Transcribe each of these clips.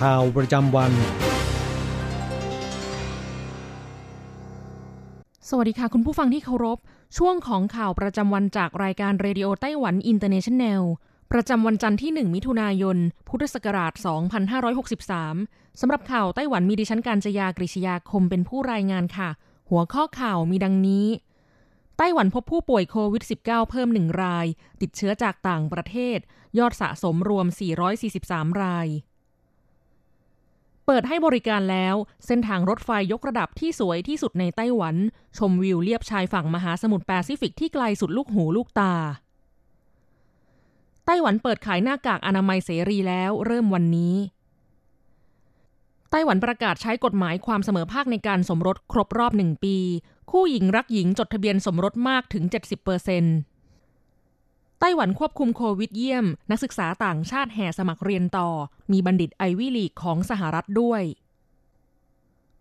ข่าวประจำวัน สวัสดีค่ะ คุณผู้ฟังที่เคารพ ช่วงของข่าวประจำวันจากรายการ Radio Taiwan International ประจำวันจันทร์ที่ 1 มิถุนายน พุทธศักราช 2563 สำหรับข่าวไต้หวันมีดิฉันการจยากริชยาคมเป็นผู้รายงานค่ะ หัวข้อข่าวมีดังนี้ ไต้หวันพบผู้ป่วยโควิด -19 เพิ่มหนึ่งราย ติดเชื้อจากต่างประเทศ ยอดสะสมรวม 443 ราย เปิดให้บริการแล้ว เส้นทางรถไฟยกระดับที่สวยที่สุดในไต้หวัน ชมวิวเลียบชายฝั่งมหาสมุทรแปซิฟิกที่ไกลสุดลูกหูลูกตา ไต้หวันเปิดขายหน้ากากอนามัยเสรีแล้วเริ่มวันนี้ ไต้หวันประกาศใช้กฎหมายความเสมอภาคในการสมรสครบรอบหนึ่งปี คู่หญิงรักหญิงจดทะเบียนสมรสมากถึง 70%เปอร์เซ็นต์ ต้หวันควบคุมโควิดเยี่ยม นักศึกษาต่างชาติแห่สมัครเรียนต่อ มีบัณฑิตไอวิลีกของสหรัฐด้วย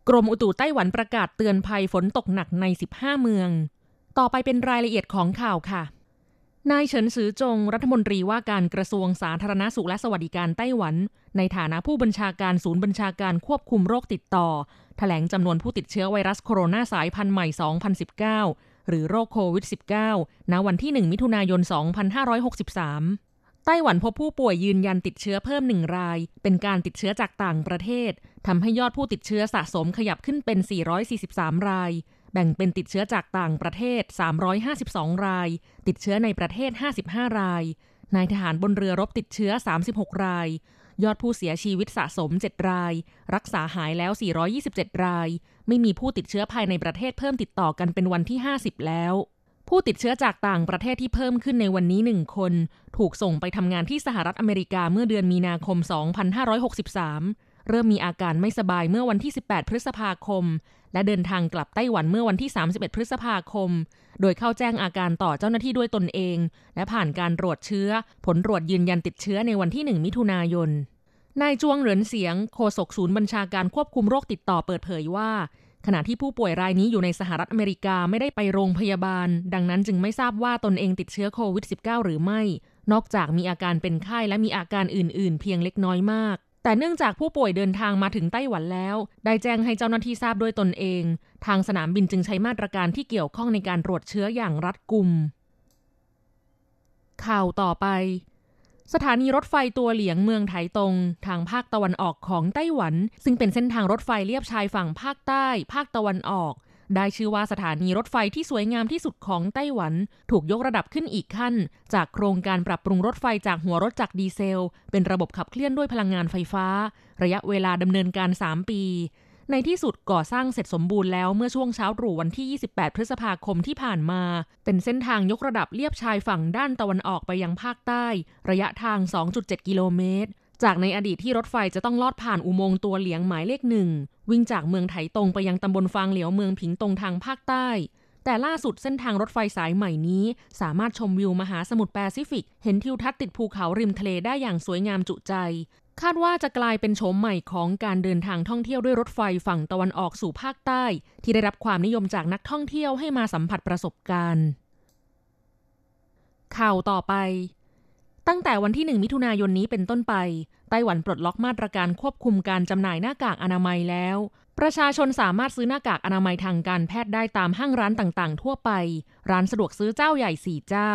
กรมอุตุไต้หวันประกาศเตือนภัยฝนตกหนักใน 15 เมือง ต่อไปเป็นรายละเอียดของข่าวค่ะนายเฉินซือจงรัฐมนตรีว่าการกระทรวงสาธารณาสุขและสวัสดิการไต้หวัน ในฐานะผู้บัญชาการศูนย์บัญชาการควบคุมโรคติดต่อ แถลงจำนวนผู้ติดเชื้อไวรัสโคโรนาสายพันธุ์ใหม่ 2019 หรือโรคโควิด -19 ณ วันที่ 1 มิถุนายน 2563 ไต้หวันพบผู้ป่วยยืนยันติดเชื้อเพิ่มหนึ่งราย เป็นการติดเชื้อจากต่างประเทศทำให้ยอดผู้ติดเชื้อสะสมขยับขึ้นเป็น 443 ราย แบ่งเป็นติดเชื้อจากต่างประเทศ 352 ราย ติดเชื้อในประเทศ 55 รายนายทหารบนเรือรบติดเชื้อ 36 ราย ยอดผู้เสียชีวิตสะสม 7 ราย รักษาหายแล้ว 427 ราย ไม่มีผู้ติดเชื้อภายในประเทศเพิ่มติดต่อกันเป็นวันที่ 50 แล้ว ผู้ติดเชื้อจากต่างประเทศที่เพิ่มขึ้นในวันนี้หนึ่งคน ถูกส่งไปทำงานที่สหรัฐอเมริกาเมื่อเดือนมีนาคม 2563 เริ่มมีอาการไม่สบายเมื่อวันที่ 18 พฤษภาคม และเดินทางกลับไต้หวันเมื่อวันที่ 31 พฤษภาคม โดยเข้าแจ้งอาการต่อเจ้าหน้าที่ด้วยตนเอง และผ่านการตรวจเชื้อ ผลตรวจยืนยันติดเชื้อในวันที่ 1 มิถุนายน นายจวงเหรินเสียง โฆษกศูนย์บัญชาการควบคุมโรคติดต่อเปิดเผยว่า ขณะที่ผู้ป่วยรายนี้อยู่ในสหรัฐอเมริกาไม่ได้ไปโรงพยาบาล ดังนั้นจึงไม่ทราบว่าตนเองติดเชื้อโควิด -19 หรือไม่ นอกจากมีอาการเป็นไข้และมีอาการอื่น ๆ เพียงเล็กน้อยมาก แต่เนื่องจากผู้ป่วยเดินทางมาถึงไต้หวันแล้ว ได้แจ้งให้เจ้าหน้าที่ทราบด้วยตนเอง ทางสนามบินจึงใช้มาตรการที่เกี่ยวข้องในการตรวจเชื้ออย่างรัดกุม ข่าวต่อไป สถานีรถไฟตัวเหลียงเมืองไถตง ทางภาคตะวันออกของไต้หวัน ซึ่งเป็นเส้นทางรถไฟเลียบชายฝั่งภาคใต้ ภาคตะวันออก ได้ชื่อว่าสถานีรถไฟที่สวยงามที่สุดของไต้หวัน ถูกยกระดับขึ้นอีกขั้น จากโครงการปรับปรุงรถไฟจากหัวรถจักรดีเซล เป็นระบบขับเคลื่อนด้วยพลังงานไฟฟ้า ระยะเวลาดำเนินการ 3 ปี ในที่สุดก่อสร้างเสร็จสมบูรณ์แล้วเมื่อช่วงเช้าตรู่วันที่ 28 พฤษภาคมที่ผ่านมา เป็นเส้นทางยกระดับเลียบชายฝั่งด้านตะวันออกไปยังภาคใต้ ระยะทาง 2.7 กิโลเมตร จากในอดีตที่รถไฟจะต้องลอดผ่านอุโมงค์ตัวเหลียงหมายเลขหนึ่ง วิ่งจากเมืองไถตรงไปยังตำบลฟางเหลียวเมืองผิงตรงทางภาคใต้ แต่ล่าสุดเส้นทางรถไฟสายใหม่นี้ สามารถชมวิวมหาสมุทรแปซิฟิก เห็นทิวทัศน์ติดภูเขาริมทะเลได้อย่างสวยงามจุใจ คาดว่าจะกลายเป็นโฉมใหม่ของการเดินทางท่องเที่ยวด้วยรถไฟฝั่งตะวันออกสู่ภาคใต้ ที่ได้รับความนิยมจากนักท่องเที่ยวให้มาสัมผัสประสบการณ์ ข่าวต่อไป ตั้งแต่วันที่ 1 มิถุนายนนี้เป็นต้นไป ไต้หวันปลดล็อกมาตรการควบคุมการจำหน่ายหน้ากากอนามัยแล้ว ประชาชนสามารถซื้อหน้ากากอนามัยทางการแพทย์ได้ตามห้างร้านต่างๆ ทั่วไป ร้านสะดวกซื้อเจ้าใหญ่ 4 เจ้า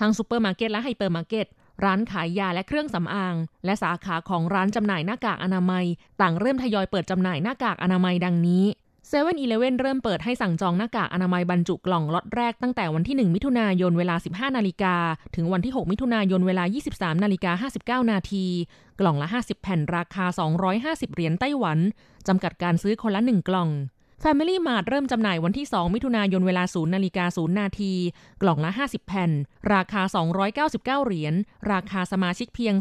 ห้างซูเปอร์มาร์เก็ตและไฮเปอร์มาร์เก็ต ร้านขายยาและเครื่องสำอาง และสาขาของร้านจำหน่ายหน้ากากอนามัย ต่างเริ่มทยอยเปิดจำหน่ายหน้ากากอนามัยดังนี้ เซเว่นอีเลเว่นเริ่มเปิดให้สั่งจองหน้ากากอนามัยบรรจุกล่องล็อตแรกตั้งแต่วันที่ 1 มิถุนายนเวลา 15 นาฬิกา ถึงวันที่ 6 มิถุนายนเวลา 23 นาฬิกา 59 นาที กล่องละ 50 แผ่นราคา 250 เหรียญไต้หวัน จำกัดการซื้อคนละ 1 กล่อง Family Mart เริ่มจำหน่ายวันที่ 2 มิถุนายนเวลา 0 นาฬิกา 0 นาที กล่องละ 50 แผ่น ราคา 299 เหรียญ ราคาสมาชิกเพียง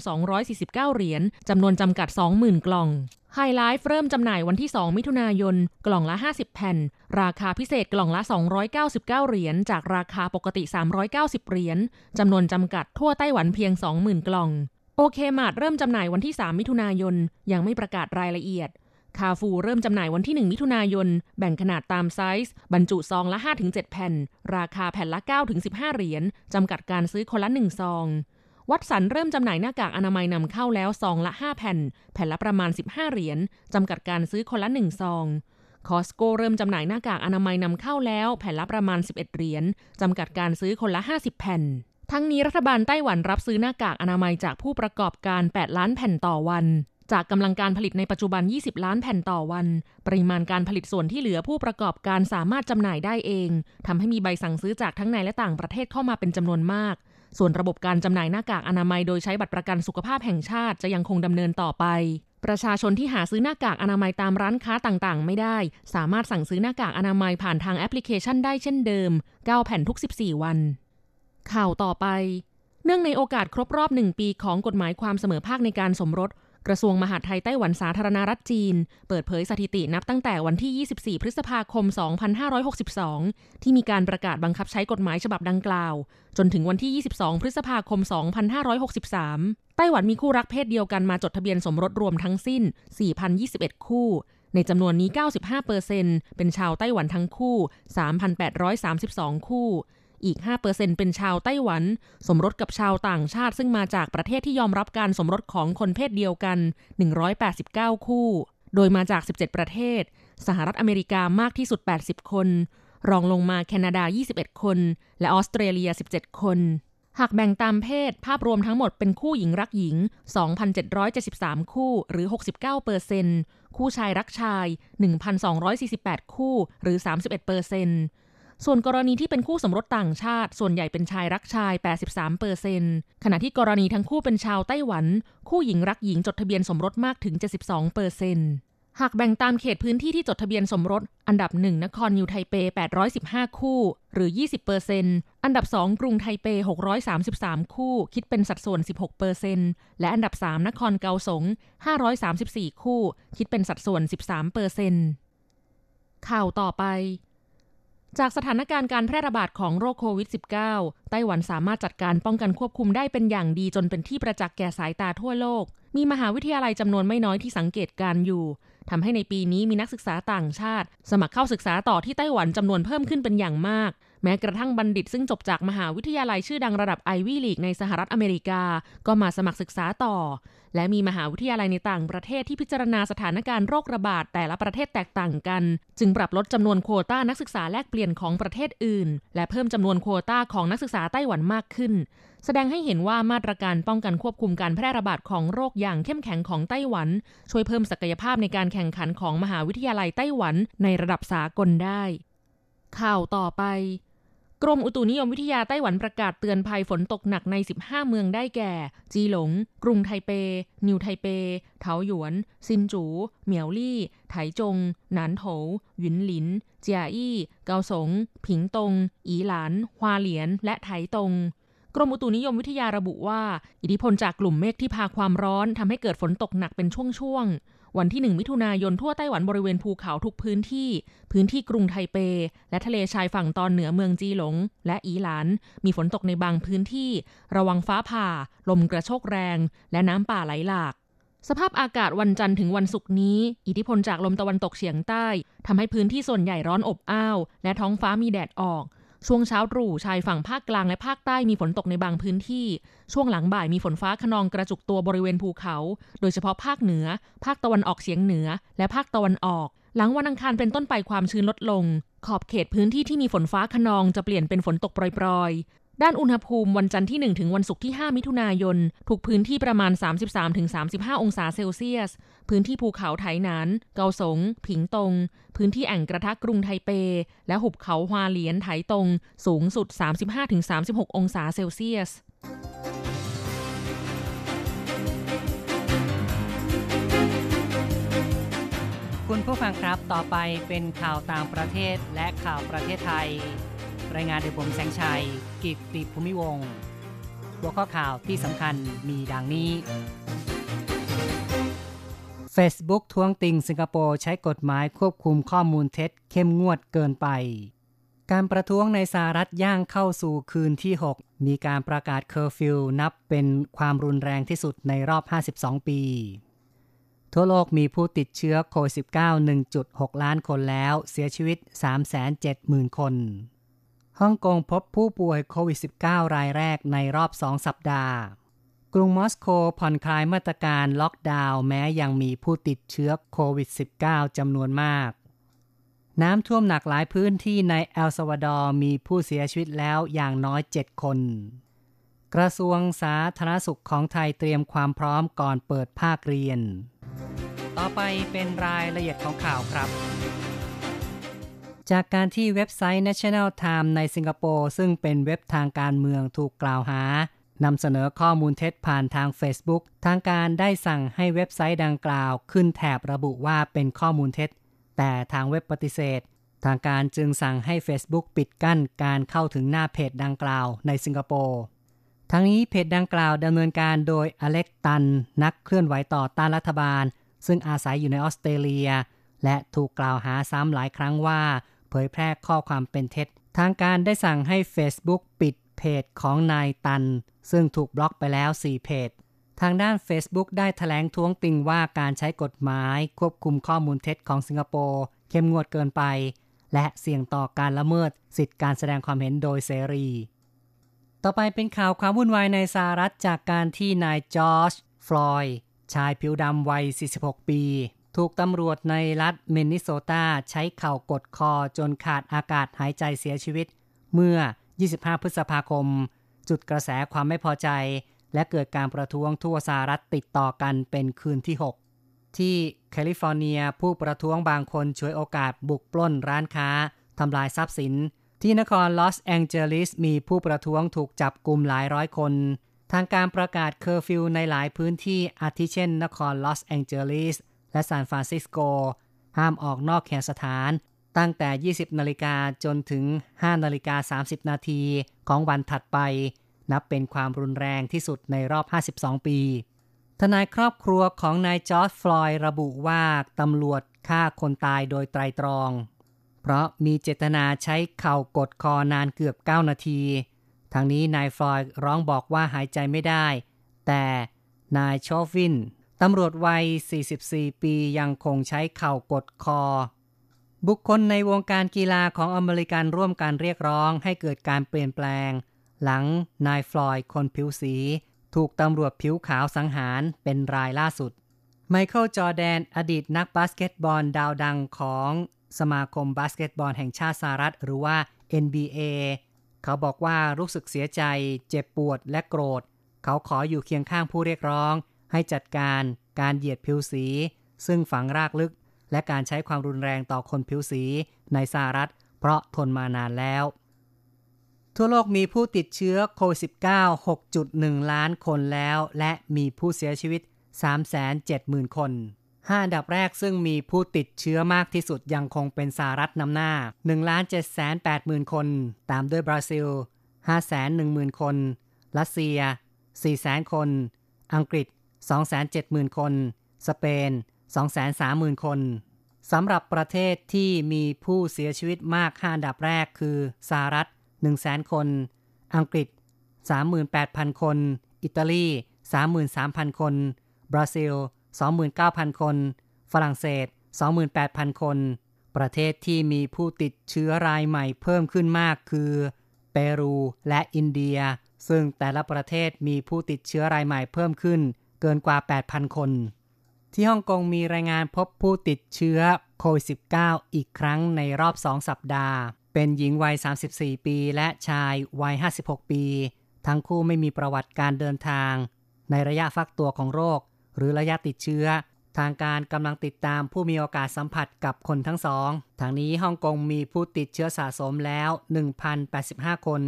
249 เหรียญ จำนวนจำกัด 20,000 กล่อง Hi-Life เริ่มจำหน่ายวันที่ 2 มิถุนายน กล่องละ 50 แผ่น ราคาพิเศษกล่องละ 299 เหรียญ จากราคาปกติ 390 เหรียญ จำนวนจำกัดทั่วไต้หวันเพียง 20,000 กล่อง OK Mart เริ่มจำหน่ายวันที่ 3 มิถุนายน ยังไม่ประกาศรายละเอียด คาฟูเริ่มจำหน่ายวันที่ 1 มิถุนายน แบ่งขนาดตามไซส์ บรรจุซองละ 5-7 แผ่น ราคาแผ่นละ 9-15 เหรียญ จำกัดการซื้อคนละ 1 ซอง วัดสันเริ่มจำหน่ายหน้ากากอนามัยนำเข้าแล้วซองละ 5 แผ่น แผ่นละประมาณ 15 เหรียญจำกัดการซื้อคนละ 1 ซองคอสโกเริ่มจำหน่ายหน้ากากอนามัยนำเข้าแล้ว แผ่นละประมาณ 11 เหรียญจำกัดการซื้อคนละ 50 แผ่น ทั้งนี้รัฐบาลไต้หวันรับซื้อหน้ากากอนามัยจากผู้ประกอบการ 8 ล้านแผ่นต่อวันจากกำลังการผลิตในปัจจุบัน 20 ล้านแผ่นต่อวัน ปริมาณการผลิตส่วนที่เหลือผู้ประกอบการสามารถจำหน่ายได้เอง ทำให้มีใบสั่งซื้อจากทั้งในและต่างประเทศเข้ามาเป็นจำนวนมาก ส่วนระบบการจำหน่ายหน้ากากอนามัยโดยใช้บัตรประกันสุขภาพแห่งชาติจะยังคงดำเนินต่อไป ประชาชนที่หาซื้อหน้ากากอนามัยตามร้านค้าต่างๆ ไม่ได้ สามารถสั่งซื้อหน้ากากอนามัยผ่านทางแอปพลิเคชันได้เช่นเดิม 9 แผ่นทุก 14 วัน ข่าวต่อไป เนื่องในโอกาสครบรอบหนึ่งปีของกฎหมายความเสมอภาคในการสมรส กระทรวงมหาดไทยไต้หวันสาธารณรัฐจีน เปิดเผยสถิตินับตั้งแต่วันที่ 24 พฤษภาคม 2562 ที่มีการประกาศบังคับใช้กฎหมายฉบับดังกล่าว จนถึงวันที่ 22 พฤษภาคม 2563 ไต้หวันมีคู่รักเพศเดียวกันมาจดทะเบียนสมรสรวมทั้งสิ้น 4,021 คู่ ในจำนวนนี้ 95%เป็นชาวไต้หวันทั้งคู่ 3,832 คู่ อีก 5%เป็นชาวไต้หวัน สมรสกับชาวต่างชาติ ซึ่งมาจากประเทศที่ยอมรับการสมรสของคนเพศเดียวกัน 189 คู่ โดยมาจาก 17 ประเทศ สหรัฐอเมริกามากที่สุด 80 คน รองลงมาแคนาดา 21 คน และออสเตรเลีย 17 คน หากแบ่งตามเพศ ภาพรวมทั้งหมดเป็นคู่หญิงรักหญิง 2,773 คู่ หรือ 69เปอร์เซนคู่ชายรักชาย 1,248 คู่ หรือ 31เปอร์เซน ส่วนกรณีที่เป็นคู่สมรสต่างชาติ ส่วนใหญ่เป็นชายรักชาย 83เปอร์เซนขณะที่กรณีทั้งคู่เป็นชาวไต้หวัน คู่หญิงรักหญิงจดทะเบียนสมรสมากถึง 72เปอร์เซนหากแบ่งตามเขตพื้นที่ที่จดทะเบียนสมรส อันดับ 1 นครนิวไทเป 815 คู่ หรือ 20เปอร์เซนอันดับ 2 กรุงไทเป 633 คู่ คิดเป็นสัดส่วน 16เปอร์เซนและอันดับ 3 นครเกาสง 534 คู่ คิดเป็นสัดส่วน 13เปอร์เซนข่าวต่อไป จากสถานการณ์การแพร่ระบาดของโรคโควิด -19 ไต้หวันสามารถจัดการป้องกันควบคุมได้เป็นอย่างดีจนเป็นที่ประจักษ์แก่สายตาทั่วโลก มีมหาวิทยาลัยจำนวนไม่น้อยที่สังเกตการอยู่ทำให้ในปีนี้มีนักศึกษาต่างชาติ สมัครเข้าศึกษาต่อที่ไต้หวันจำนวนเพิ่มขึ้นเป็นอย่างมาก แม้กระทั่งบัณฑิตซึ่งจบจากมหาวิทยาลัยชื่อดังระดับไอวี่ลีกในสหรัฐอเมริกา ก็มาสมัครศึกษาต่อ และมีมหาวิทยาลัยในต่างประเทศที่พิจารณาสถานการณ์โรคระบาดแต่ละประเทศแตกต่างกัน จึงปรับลดจำนวนโควต้านักศึกษาแลกเปลี่ยนของประเทศอื่น และเพิ่มจำนวนโควต้าของนักศึกษาไต้หวันมากขึ้น แสดงให้เห็นว่ามาตรการป้องกันควบคุมการแพร่ระบาดของโรคอย่างเข้มแข็งของไต้หวัน ช่วยเพิ่มศักยภาพในการแข่งขันของมหาวิทยาลัยไต้หวันในระดับสากลได้ ข่าวต่อไป กรมอุตุนิยมวิทยาไต้หวันประกาศเตือนภัยฝนตกหนักใน 15 เมืองได้แก่ จีหลง กรุงไทเป นิวไทเป เถาหยวน ซินจู เหมียวลี่ ไถจง หนานโถหยุนหลิน เจียอี้ เกาสง ผิงตง อีหลาน ฮวาเหลียน และไถตงกรมอุตุนิยมวิทยาระบุว่า อิทธิพลจากกลุ่มเมฆที่พาความร้อนทำให้เกิดฝนตกหนักเป็นช่วงๆ วันที่ 1 มิถุนายนทั่วไต้หวันบริเวณภูเขาทุกพื้นที่ พื้นที่กรุงไทเป และทะเลชายฝั่งตอนเหนือเมืองจีหลง และอีหลาน มีฝนตกในบางพื้นที่ ระวังฟ้าผ่า ลมกระโชกแรง และน้ำป่าไหลหลาก สภาพอากาศวันจันทร์ถึงวันศุกร์นี้ อิทธิพลจากลมตะวันตกเฉียงใต้ทำให้พื้นที่ส่วนใหญ่ร้อนอบอ้าว และท้องฟ้ามีแดดออก ช่วงเช้าตรู่ชายฝั่งภาคกลางและภาคใต้มีฝนตกในบางพื้นที่ ช่วงหลังบ่ายมีฝนฟ้าขนองกระจุกตัวบริเวณภูเขา โดยเฉพาะภาคเหนือ ภาคตะวันออกเฉียงเหนือ และภาคตะวันออก หลังวันอังคารเป็นต้นไปความชื้นลดลง ขอบเขตพื้นที่ที่มีฝนฟ้าขนองจะเปลี่ยนเป็นฝนตกปรอยๆ ด้านอุณหภูมิวันจันทร์ที่ 1 ถึงวันศุกร์ที่ 5 มิถุนายน ถูกพื้นที่ประมาณ 33-35 องศาเซลเซียส พื้นที่ภูเขาไถหนาน เกาสง ผิงตง พื้นที่แอ่งกระทะกรุงไทเป และหุบเขาฮวาเหลียนไถตง สูงสุด 35-36 องศาเซลเซียสคุณผู้ฟังครับ ต่อไปเป็นข่าวต่างประเทศและข่าวประเทศไทย รายงานโดยผมแสงชัย กิตติภูมิวงศ์ หัวข้อข่าวที่สำคัญมีดังนี้ Facebook ท้วงติงสิงคโปร์ใช้กฎหมายควบคุมข้อมูลเท็จเข้มงวดเกินไป การประท้วงในสหรัฐย่างเข้าสู่คืนที่ 6 มีการประกาศเคอร์ฟิวนับเป็นความรุนแรงที่สุดในรอบ 52 ปี ทั่วโลกมีผู้ติดเชื้อโควิด -19 1.6 ล้านคนแล้ว เสียชีวิต 370,000 คน ฮ่องกงพบผู้ป่วยโควิด -19 รายแรกในรอบ 2 สัปดาห์ กรุงมอสโกผ่อนคลายมาตรการล็อกดาวน์แม้ยังมีผู้ติดเชื้อโควิด -19 จำนวนมาก น้ำท่วมหนักหลายพื้นที่ในเอลซาวาดอร์มีผู้เสียชีวิตแล้วอย่างน้อย 7 คน กระทรวงสาธารณสุขของไทยเตรียมความพร้อมก่อนเปิดภาคเรียน ต่อไปเป็นรายละเอียดของข่าวครับ จากการที่เว็บไซต์ National Times ในสิงคโปร์ซึ่งเป็นเว็บทางการเมืองถูกกล่าวหานำเสนอข้อมูลเท็จผ่านทาง Facebook ทางการได้สั่งให้เว็บไซต์ดังกล่าว ขึ้นแถบระบุว่าเป็นข้อมูลเท็จ แต่ทางเว็บปฏิเสธ ทางการจึงสั่งให้ Facebook ปิดกั้นการเข้าถึงหน้าเพจดังกล่าวในสิงคโปร์ทั้งนี้เพจดังกล่าวดำเนินการโดยอเล็กตัน นักเคลื่อนไหวต่อต้านรัฐบาล ซึ่งอาศัยอยู่ในออสเตรเลีย และถูกกล่าวหาซ้ำหลายครั้งว่า ผยแพร่ข้อความเป็นเท็จ ทางการได้สั่งให้ Facebook ปิดเพจของนายตัน ซึ่งถูกบล็อกไปแล้ว 4 เพจ ทางด้าน Facebook ได้ถแถลงท้วงติงว่าการใช้กฎหมายควบคุมข้อมูลเท็จของสิงคโปร์เข้มงวดเกินไป และเสี่ยงต่อการละเมิดสิทธิการแสดงความเห็นโดยเสรี ต่อไปเป็นข่าวความวุ่นวายในสหรัฐจากการที่นายจอร์จฟลอยด์ชายผิวดำวัย 46 ปี ถูกตำรวจในรัฐมินนิโซตาใช้เข่ากดคอจนขาดอากาศหายใจเสียชีวิต เมื่อ 25 พฤษภาคม จุดกระแสความไม่พอใจ และเกิดการประท้วงทั่วสหรัฐติดต่อกันเป็นคืนที่ 6 ที่แคลิฟอร์เนียผู้ประท้วงบางคนฉวยโอกาสบุกปล้นร้านค้าทำลายทรัพย์สิน ที่นครลอสแองเจลิสมีผู้ประท้วงถูกจับกลุ่มหลายร้อยคน ทางการประกาศเคอร์ฟิวในหลายพื้นที่อาทิเช่น นครลอสแองเจลิส และซานฟรานซิสโก ห้ามออกนอกเคหสถาน ตั้งแต่ 20 นาฬิกาจนถึง 5 นาฬิกา 30 นาทีของวันถัดไป นับเป็นความรุนแรงที่สุดในรอบ 52 ปี ทนายครอบครัวของนายจอร์จฟลอยด์ระบุว่าตำรวจฆ่าคนตายโดยไตรตรอง เพราะมีเจตนาใช้เข่ากดคอนานเกือบ 9 นาทีทางนี้นายฟลอยด์ร้องบอกว่าหายใจไม่ได้ แต่นายชอฟวิน ตำรวจวัย 44 ปียังคงใช้เข่ากดคอ บุคคลในวงการกีฬาของอเมริกันร่วมการเรียกร้องให้เกิดการเปลี่ยนแปลง หลังนายฟลอยด์คนผิวสี ถูกตำรวจผิวขาวสังหารเป็นรายล่าสุด ไมเคิลจอร์แดน อดีตนักบาสเกตบอลดาวดังของสมาคมบาสเกตบอลแห่งชาติสหรัฐหรือว่า NBA เขาบอกว่ารู้สึกเสียใจ เจ็บปวดและโกรธ เขาขออยู่เคียงข้างผู้เรียกร้อง ให้จัดการการเหยียดผิวสี ซึ่งฝังรากลึก และการใช้ความรุนแรงต่อคนผิวสีในสหรัฐ เพราะทนมานานแล้ว ทั่วโลกมีผู้ติดเชื้อโควิด -19 6.1 ล้านคนแล้ว และมีผู้เสียชีวิต 370,000 คน 5 อันดับแรกซึ่งมีผู้ติดเชื้อมากที่สุดยังคงเป็นสหรัฐนำหน้า1 7 8 0 0 0 0 คน ตามด้วยบราซิล 510,000 คน รัสเซีย 400,000 คน อังกฤษ 270,000 คน สเปน 230,000 คน สำหรับประเทศที่มีผู้เสียชีวิตมาก5อันดับแรกคือสหรัฐ 100,000 คน อังกฤษ 38,000 คน อิตาลี 33,000 คน บราซิล 29,000 คน ฝรั่งเศส 28,000 คน ประเทศที่มีผู้ติดเชื้อรายใหม่เพิ่มขึ้นมากคือ เปรูและอินเดีย ซึ่งแต่ละประเทศมีผู้ติดเชื้อรายใหม่เพิ่มขึ้น กินกว่า 8,000 คน ที่ฮ่องกงมีรายงานพบผู้ติดเชื้อโควิด -19 อีกครั้งในรอบ 2 สัปดาห์ เป็นหญิงวัย 34 ปีและชายวัย 56 ปี ทั้งคู่ไม่มีประวัติการเดินทาง ในระยะฟักตัวของโรค หรือระยะติดเชื้อ ทางการกำลังติดตามผู้มีโอกาสสัมผัสกับคนทั้งสองทางนี้ฮ่องกงมีผู้ติดเชื้อสะสมแล้ว 1,085 คน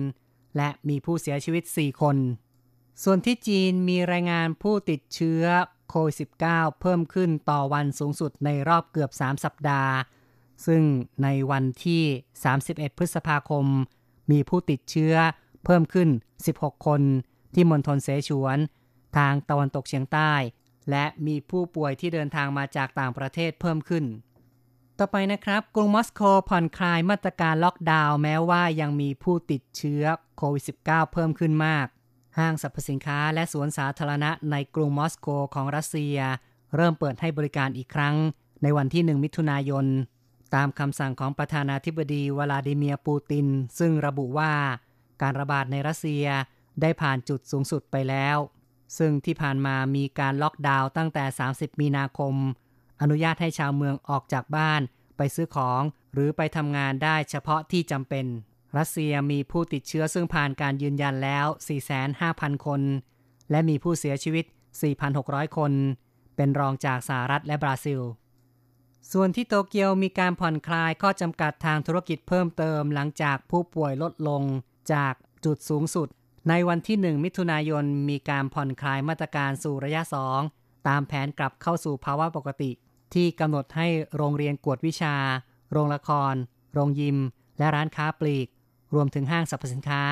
และมีผู้เสียชีวิต 4 คน ส่วนที่จีนมีรายงานผู้ติดเชื้อโควิด -19 เพิ่มขึ้นต่อวันสูงสุดในรอบเกือบ 3 สัปดาห์ ซึ่งในวันที่ 31 พฤษภาคม มีผู้ติดเชื้อเพิ่มขึ้น 16 คนที่มณฑลเสฉวน ทางตะวันตกเฉียงใต้ และมีผู้ป่วยที่เดินทางมาจากต่างประเทศเพิ่มขึ้น ต่อไปนะครับ กรุงมอสโกผ่อนคลายมาตรการล็อกดาวน์แม้ว่ายังมีผู้ติดเชื้อโควิด -19 เพิ่มขึ้นมาก ห้างสรรพสินค้าและสวนสาธารณะในกรุงมอสโกของรัสเซีย เริ่มเปิดให้บริการอีกครั้ง ในวันที่ 1 มิถุนายน ตามคำสั่งของประธานาธิบดีวลาดิเมียร์ปูติน ซึ่งระบุว่าการระบาดในรัสเซียได้ผ่านจุดสูงสุดไปแล้ว ซึ่งที่ผ่านมามีการล็อกดาวน์ตั้งแต่ 30 มีนาคม อนุญาตให้ชาวเมืองออกจากบ้าน ไปซื้อของหรือไปทำงานได้เฉพาะที่จำเป็น รัสเซียมีผู้ติดเชื้อซึ่งผ่านการยืนยันแล้ว 45,000 คน และมีผู้เสียชีวิต 4,600 คน เป็นรองจากสหรัฐและบราซิล ส่วนที่โตเกียวมีการผ่อนคลายข้อจำกัดทางธุรกิจเพิ่มเติมหลังจากผู้ป่วยลดลงจากจุดสูงสุด ในวันที่ 1 มิถุนายนมีการผ่อนคลายมาตรการสู่ระยะ 2 ตามแผนกลับเข้าสู่ภาวะปกติ ที่กำหนดให้โรงเรียนกวดวิชา โรงละคร โรงยิม และร้านค้าปลีก รวมถึงห้างสรรพสินค้า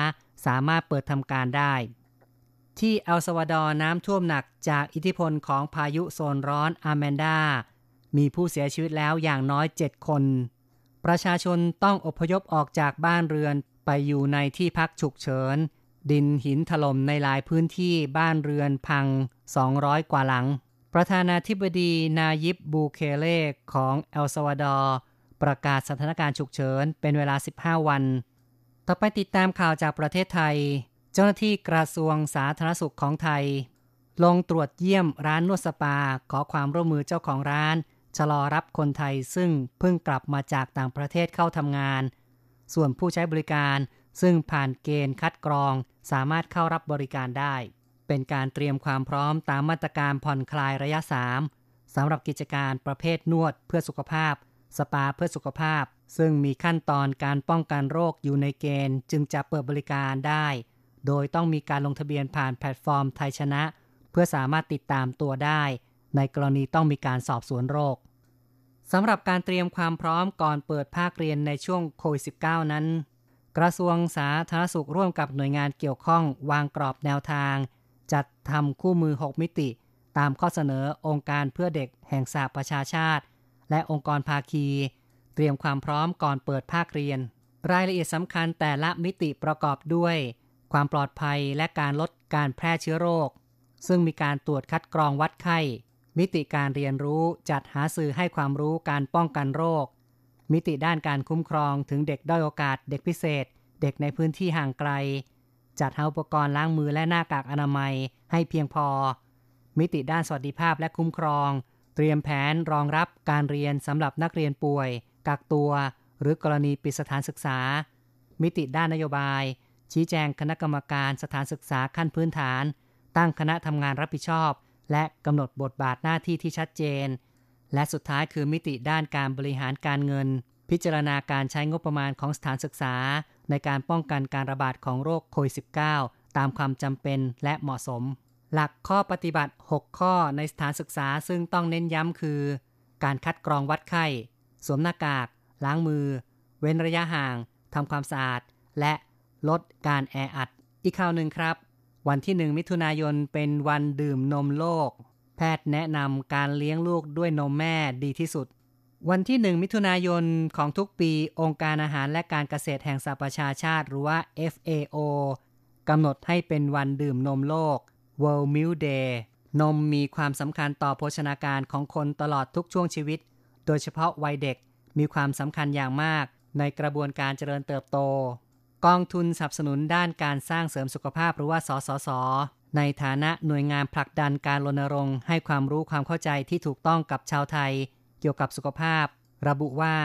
สามารถเปิดทำการได้ ที่เอลซาวาดอร์น้ำท่วมหนักจากอิทธิพลของพายุโซนร้อนอาแมนดา มีผู้เสียชีวิตแล้วอย่างน้อย 7 คน ประชาชนต้องอพยพออกจากบ้านเรือนไปอยู่ในที่พักฉุกเฉิน ดินหินถล่มในหลายพื้นที่บ้านเรือนพัง 200 กว่าหลัง ประธานาธิบดีนายิบบูเคเล่ของเอลซาวาดอร์ประกาศสถานการณ์ฉุกเฉินเป็นเวลา 15 วัน ต่อไปติดตามข่าวจากประเทศไทย เจ้าหน้าที่กระทรวงสาธารณสุขของไทย ลงตรวจเยี่ยมร้านนวดสปา ขอความร่วมมือเจ้าของร้าน ชะลอรับคนไทยซึ่งเพิ่งกลับมาจากต่างประเทศเข้าทำงาน ส่วนผู้ใช้บริการซึ่งผ่านเกณฑ์คัดกรอง สามารถเข้ารับบริการได้ เป็นการเตรียมความพร้อมตามมาตรการผ่อนคลายระยะ 3สำหรับกิจการประเภทนวดเพื่อสุขภาพ สปาเพื่อสุขภาพ ซึ่งมีขั้นตอนการป้องกันโรคอยู่ในเกณฑ์ จึงจะเปิดบริการได้ โดยต้องมีการลงทะเบียนผ่านแพลตฟอร์มไทยชนะ เพื่อสามารถติดตามตัวได้ ในกรณีต้องมีการสอบสวนโรคสำหรับการเตรียมความพร้อมก่อนเปิดภาคเรียนในช่วงโควิด -19 นั้น กระทรวงสาธารณสุขร่วมกับหน่วยงานเกี่ยวข้องวางกรอบแนวทาง จัดทำคู่มือ 6 มิติ ตามข้อเสนอองค์การเพื่อเด็กแห่งสหประชาชาติ และองค์กรภาคี เตรียมความพร้อมก่อนเปิดภาคเรียน รายละเอียดสำคัญแต่ละมิติประกอบด้วย ความปลอดภัยและการลดการแพร่เชื้อโรค ซึ่งมีการตรวจคัดกรองวัดไข้ มิติการเรียนรู้จัดหาสื่อให้ความรู้การป้องกันโรค มิติด้านการคุ้มครองถึงเด็กด้อยโอกาสเด็กพิเศษ เด็กในพื้นที่ห่างไกล จัดหาอุปกรณ์ล้างมือและหน้ากากอนามัยให้เพียงพอ มิติด้านสวัสดิภาพและคุ้มครอง เตรียมแผนรองรับการเรียนสำหรับนักเรียนป่วย กักตัว หรือกรณีปิดสถานศึกษา มิติด้านนโยบาย ชี้แจงคณะกรรมการสถานศึกษาขั้นพื้นฐาน ตั้งคณะทำงานรับผิดชอบ และกำหนดบทบาทหน้าที่ที่ชัดเจน และสุดท้ายคือมิติด้านการบริหารการเงิน พิจารณาการใช้งบประมาณของสถานศึกษา ในการป้องกันการระบาดของโรคโควิด -19 ตามความจำเป็นและเหมาะสม หลักข้อปฏิบัติ 6 ข้อในสถานศึกษาซึ่งต้องเน้นย้ำคือ การคัดกรองวัดไข้ สวมหน้ากาก ล้างมือ เว้นระยะห่างทำความสะอาด และลดการแออัด อีกข่าวหนึ่งครับ วันที่หนึ่งมิถุนายนเป็นวันดื่มนมโลก แพทย์แนะนำการเลี้ยงลูกด้วยนมแม่ดีที่สุด วันที่หนึ่งมิถุนายนของทุกปีองค์การอาหารและการเกษตรแห่งสหประชาชาติหรือว่า FAO กำหนดให้เป็นวันดื่มนมโลก World Milk Day นมมีความสำคัญต่อโภชนาการของคนตลอดทุกช่วงชีวิต โดยเฉพาะวัยเด็กมีความสำคัญอย่างมากในกระบวนการเจริญเติบโต กองทุนสนับสนุนด้านการสร้างเสริมสุขภาพหรือว่า สสส ในฐานะหน่วยงานผลักดันการรณรงค์ให้ความรู้ความเข้าใจที่ถูกต้องกับชาวไทย เกี่ยวกับสุขภาพ ระบุว่า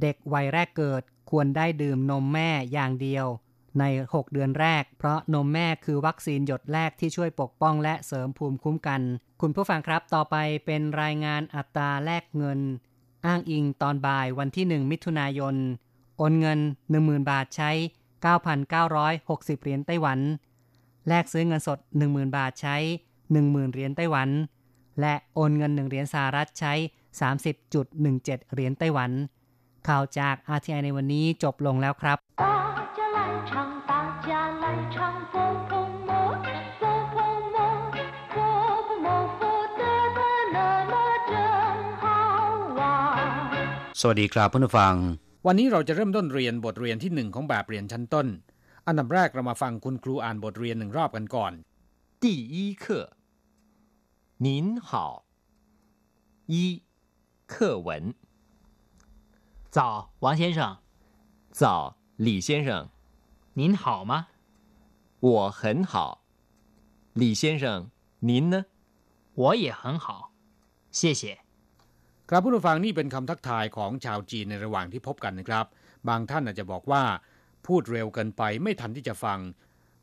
เด็กวัยแรกเกิดควรได้ดื่มนมแม่อย่างเดียว ใน 6 เดือนแรก เพราะนมแม่คือวัคซีนหยดแรกที่ช่วยปกป้องและเสริมภูมิคุ้มกัน คุณผู้ฟังครับต่อไปเป็นรายงานอัตราแลกเงิน อ้างอิงตอนบ่ายวันที่ 1 มิถุนายน โอนเงิน 10,000 บาทใช้ 9,960 เหรียญไต้หวัน แลกซื้อเงินสด 10,000 บาทใช้ 10,000 เหรียญไต้หวัน และโอนเงิน 1 เหรียญสหรัฐใช้ 30.17 เหรียญไต้หวัน ข่าวจาก RTI ในวันนี้จบลงแล้วครับ สวัสดีครับเพื่อนฟัง วันนี้เราจะเริ่มต้นเรียนบทเรียนที่หนึ่งของแบบเรียนชั้นต้น อันดับแรกเรามาฟังคุณครูอ่านบทเรียนหนึ่งรอบกันก่อน第一课您好一课文早王先生早李先生 您好吗我很好李先生您呢我也很好谢谢ครับผู้ฟังนี่เป็นคำทักทายของชาวจีนในระหว่างที่พบกันนะครับ บางท่านอาจจะบอกว่า พูดเร็วเกินไปไม่ทันที่จะฟัง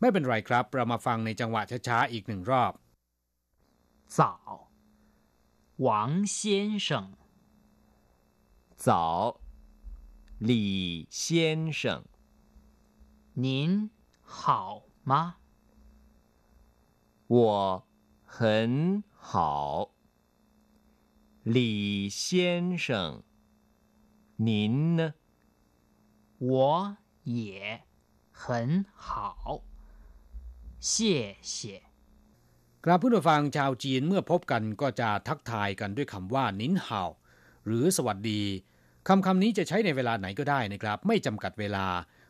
ไม่เป็นไรครับ เรามาฟังในจังหวะช้าๆอีกหนึ่งรอบ早王先生早李先生 您好吗我很好李先生，您呢？我也很好，谢谢。ครับผู้ฟังชาวจีนเมื่อพบกันก็จะทักทายกันด้วยคำว่านินเฮาหรือสวัสดีคำคำนี้จะใช้ในเวลาไหนก็ได้นะครับ ไม่จำกัดเวลา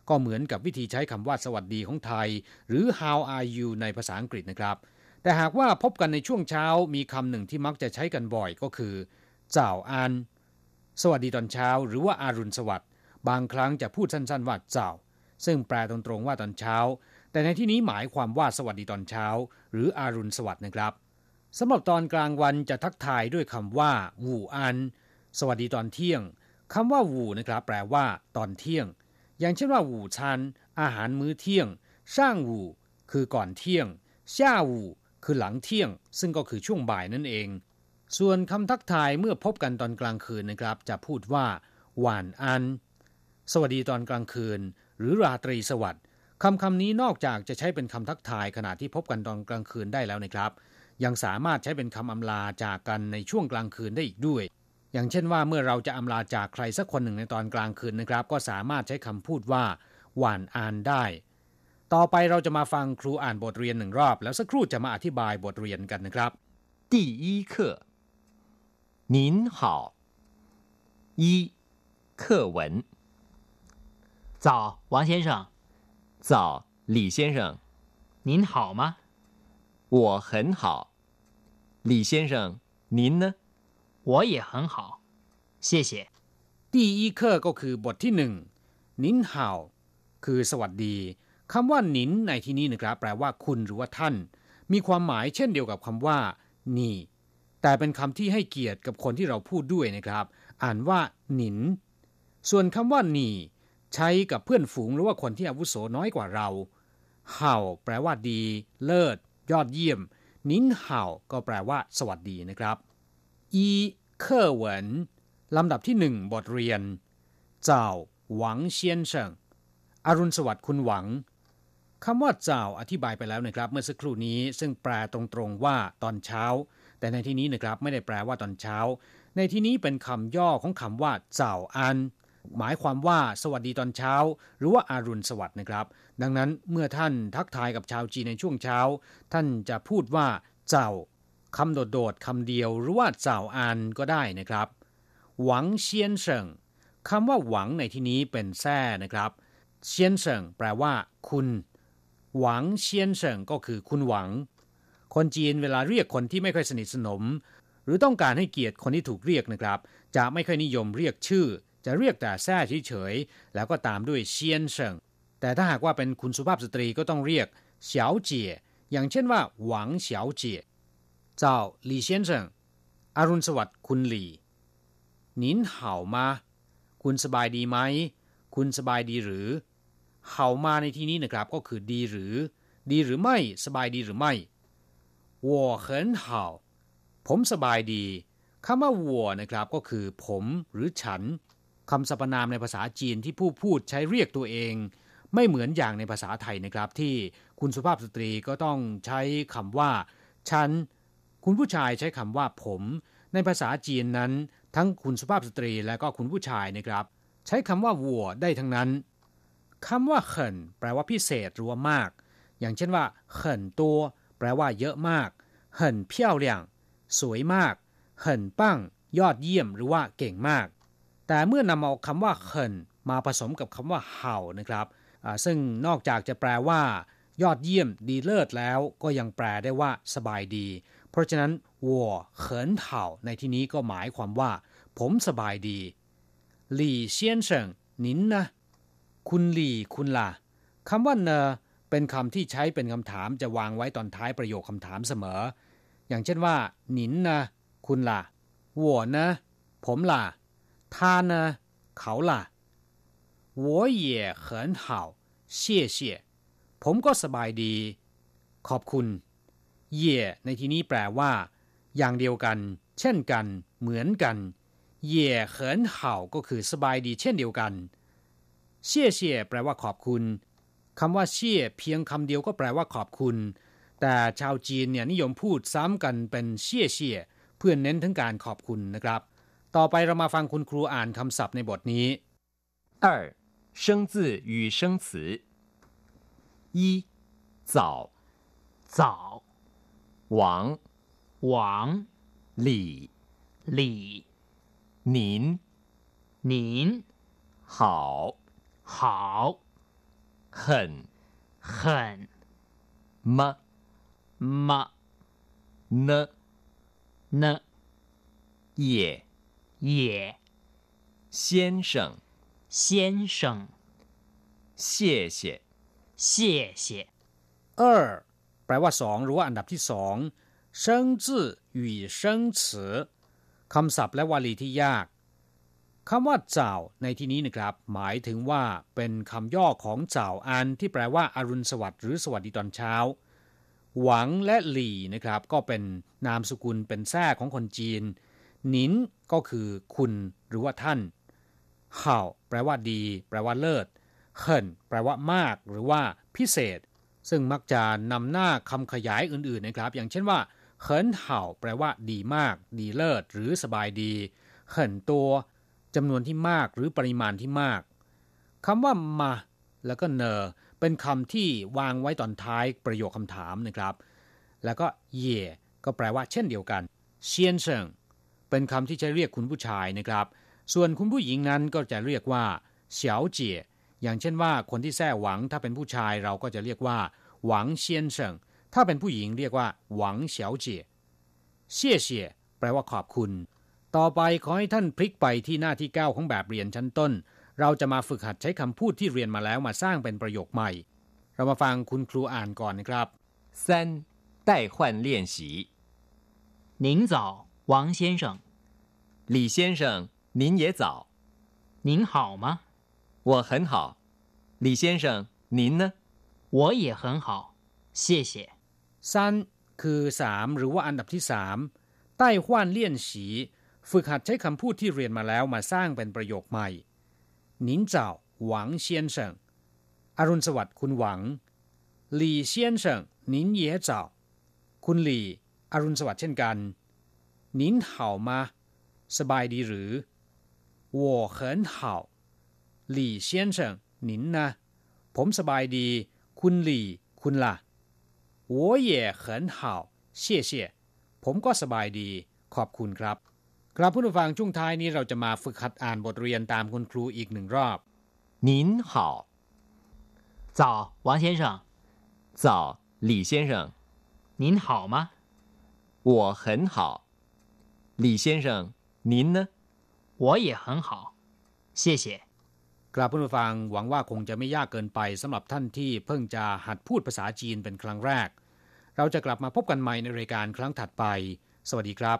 ก็เหมือนกับวิธีใช้คำว่าสวัสดีของไทย หรือ how are you ในภาษาอังกฤษนะครับ แต่หากว่าพบกันในช่วงเช้ามีคำหนึ่งที่มักจะใช้กันบ่อยก็คือเจ้าอันสวัสดีตอนเช้า หรือว่าอารุณสวัสดิ์บางครั้งจะพูดสั้นๆว่าเจ้า ซึ่งแปลตรงๆว่าตอนเช้า แต่ในที่นี้หมายความว่าสวัสดีตอนเช้า หรืออารุณสวัสดิ์นะครับสำหรับตอนกลางวันจะทักทายด้วยคำว่า วูอัน สวัสดีตอนเที่ยงคำว่าวูนะครับ แปลว่า ตอนเที่ยง อย่างเช่นว่าวูชันอาหารมื้อเที่ยงช่างวูคือก่อนเที่ยงช่าวูคือหลังเที่ยง ซึ่งก็คือช่วงบ่ายนั่นเอง ส่วนคำทักทายเมื่อพบกันตอนกลางคืนนะครับ จะพูดว่าหวานอัน สวัสดีตอนกลางคืน หรือราตรีสวัสดิ์คำคำนี้นอกจากจะใช้เป็นคำทักทายขณะที่พบกันตอนกลางคืนได้แล้วนะครับ ยังสามารถใช้เป็นคำอำลาจากกันในช่วงกลางคืนได้อีกด้วย อย่างเช่นว่าเมื่อเราจะอำลาจากใครสักคนหนึ่งในตอนกลางคืนนะครับ ก็สามารถใช้คำพูดว่าหวานอันได้ต่อไปเราจะมาฟังครูอ่านบทเรียนหนึ่งรอบ แล้วสักครู่จะมาอธิบายบทเรียนกันนะครับ第一课您好一课文早王先生早李先生您好吗我很好李先生您呢 我也很好谢谢第一课ก็คือบทที่หนึ่งนินฮาวคือสวัสดีคำว่าหนินในที่นี้นะครับแปลว่าคุณหรือว่าท่าน มีความหมายเช่นเดียวกับคำว่านี่ แต่เป็นคำที่ให้เกียรติกับคนที่เราพูดด้วยนะครับ อ่านว่าหนิน ส่วนคำว่านี่ใช้กับเพื่อนฝูงหรือว่าคนที่อาวุโสน้อยกว่าเราเห่าแปลว่าดี เลิศ ยอดเยี่ยม นินเห่าก็แปลว่า สวัสดีนะครับ อีเคอเหวินลำดับที่หนึ่งบทเรียน เจ้าหวังเซียนเฉิงอรุณสวัสดิ์คุณหวังคำว่าเจ้าอธิบายไปแล้วนะครับ เมื่อสักครู่นี้ซึ่งแปลตรงๆว่าตอนเช้า แต่ในที่นี้นะครับไม่ได้แปลว่าตอนเช้า ในที่นี้เป็นคำย่อของคำว่าเจ้าอัน หมายความว่าสวัสดีตอนเช้า หรือว่าอารุณสวัสดิ์นะครับ ดังนั้นเมื่อท่านทักทายกับชาวจีนในช่วงเช้า ท่านจะพูดว่าเจ้า คำโดดๆคำเดียวหรือว่าเจ้าอันก็ได้นะครับ หวังเซียนเฉิงคำว่าหวังในที่นี้เป็นแท้นะครับเซียนเฉิงแปลว่า คุณ หวังเชียนเฉิงก็คือคุณหวัง คนจีนเวลาเรียกคนที่ไม่ค่อยสนิทสนม หรือต้องการให้เกียรติคนที่ถูกเรียกนะครับ จะไม่ค่อยนิยมเรียกชื่อ จะเรียกแต่แท้เฉยๆแล้วก็ตามด้วยเชียนเฉิงแต่ถ้าหากว่าเป็นคุณสุภาพสตรีก็ต้องเรียกเฉียวเจี๋ยอย่างเช่นว่าหวังเฉียวเจี๋ย เจ้าหลี่เซียนเฉิงอรุณสวัสดิ์คุณหลี่นินเห่ามา คุณสบายดีไหม คุณสบายดีหรือ เห่ามาในที่นี้นะครับก็คือดีหรือ ดีหรือไม่ สบายดีหรือไม่วัวเขินเห่า ผมสบายดีคำว่าวัวนะครับก็คือ ผมหรือฉันคำสรรพนามในภาษาจีนที่ผู้พูดใช้เรียกตัวเอง ไม่เหมือนอย่างในภาษาไทยนะครับ ที่คุณสุภาพสตรีก็ต้องใช้คำว่า ฉัน คุณผู้ชายใช้คำว่าผม ในภาษาจีนนั้น ทั้งคุณสุภาพสตรีและก็คุณผู้ชายนะครับ ใช้คำว่าวัวได้ทั้งนั้นคำว่าเขินแปลว่าพิเศษหรือว่ามาก อย่างเช่นว่าเขินตัว แปลว่าเยอะมากเหินเพี้ยวเลี่ยงสวยมากเหินปั้ง ยอดเยี่ยมหรือว่าเก่งมาก แต่เมื่อนำเอาคำว่าเขินมาผสมกับคำว่าเห่านะครับซึ่งนอกจากจะแปลว่า ยอดเยี่ยมดีเลิศแล้วก็ยังแปลได้ว่า สบายดี เพราะฉะนั้นวัวเขินเห่าในที่นี้ก็หมายความว่า ผมสบายดีหลี่เซียนเฉิงนินนะคุณหลี่คุณล่ะคำว่าเนอเป็นคำที่ใช้เป็นคำถามจะวางไว้ตอนท้ายประโยคคำถามเสมอ อย่างเช่นว่าหนินนะคุณล่ะ我呢ผมล่ะ他呢เขาล่ะ我也很好谢谢ผมก็สบายดี ขอบคุณ เย่ในที่นี้แปลว่า อย่างเดียวกัน เช่นกัน เหมือนกันเย่เขินเห่าก็คือสบายดี เช่นเดียวกันเชี่ยเชี่ยแปลว่าขอบคุณคำว่าเชี่ยเพียงคำเดียวก็แปลว่าขอบคุณ แต่ชาวจีนเนี่ยนิยมพูดซ้ำกันเป็นเชี่ยเชี่ยเพื่อเน้นถึงการขอบคุณนะครับ ต่อไปเรามาฟังคุณครูอ่านคำศัพท์ในบทนี้二生字与生词一早早 王。王。李李您。您。好。好。很很么。么。呢。呢。也。也。先生。先生。谢谢。谢谢。二 แปลว่าสองหรือว่าอันดับที่สองเชิงจื่อหยู่เชิงฉือคำศัพท์และวลีที่ยากคำว่าเจ้าในที่นี้นะครับ หมายถึงว่าเป็นคำย่อของเจ้าอันที่แปลว่าอารุณสวัสดิ์หรือสวัสดีตอนเช้า หวังและหลี่นะครับ ก็เป็นนามสกุลเป็นแท้ของคนจีนหนินก็คือคุณหรือว่าท่านเข่าแปลว่าดี แปลว่าเลิศเขินแปลว่ามาก หรือว่าพิเศษ ซึ่งมักจะนำหน้าคำขยายอื่นๆนะครับ อย่างเช่นว่าเขินเห่าแปลว่าดีมาก ดีเลิศ หรือสบายดีเขินตัวจำนวนที่มากหรือปริมาณที่มากคำว่ามา แล้วก็เนอเป็นคำที่วางไว้ตอนท้ายประโยคคำถามนะครับ แล้วก็เย่ก็แปลว่าเช่นเดียวกันเซียนเซิงเป็นคำที่ใช้เรียกคุณผู้ชายนะครับ ส่วนคุณผู้หญิงนั้นก็จะเรียกว่าเฉียวเจี๋ย อย่างเช่นว่าคนที่แท้หวังถ้าเป็นผู้ชายเราก็จะเรียกว่า หวังเซียนเซิงถ้าเป็นผู้หญิงเรียกว่า หวังเฉียวเจี๋ยเชี่ยเชี่ยแปลว่าขอบคุณต่อไปขอให้ท่านพลิกไปที่หน้าที่ 9 ของแบบเรียนชั้นต้น เราจะมาฝึกหัดใช้คำพูดที่เรียนมาแล้วมาสร้างเป็นประโยคใหม่ เรามาฟังคุณครูอ่านก่อนนะครับ三代换练习您早王先生李先生您也早您好吗 我很好李先生您呢我也很好谢谢สั้นคือสามหรือว่าอันดับที่สามใต้ห้วนเลี่ยนฉีฝึกหัดใช้คำพูดที่เรียนมาแล้วมาสร้างเป็นประโยคใหม่หนินเจ้าหวังเซียนเฉิงอรุณสวัสดิ์คุณหวังหลี่เซียนเฉิงหนินเย่เจ้าคุณหลี่อรุณสวัสดิ์เช่นกันหนินเห่ามาสบายดีหรือ我很好 หลี่เซียนเฉิงหนินนะผมสบายดี คุณหลี่คุณล่ะ我也很好谢谢ผมก็สบายดี ขอบคุณครับครับผู้ฟังช่วงท้ายนี้เราจะมาฝึกหัดอ่านบทเรียนตามคุณครูอีกหนึ่งรอบ您好早王先生早李先生您好吗我很好李先生您呢我也很好谢谢 กราบผู้ฟังหวังว่าคงจะไม่ยากเกินไปสำหรับท่านที่เพิ่งจะหัดพูดภาษาจีนเป็นครั้งแรก เราจะกลับมาพบกันใหม่ในรายการครั้งถัดไป สวัสดีครับ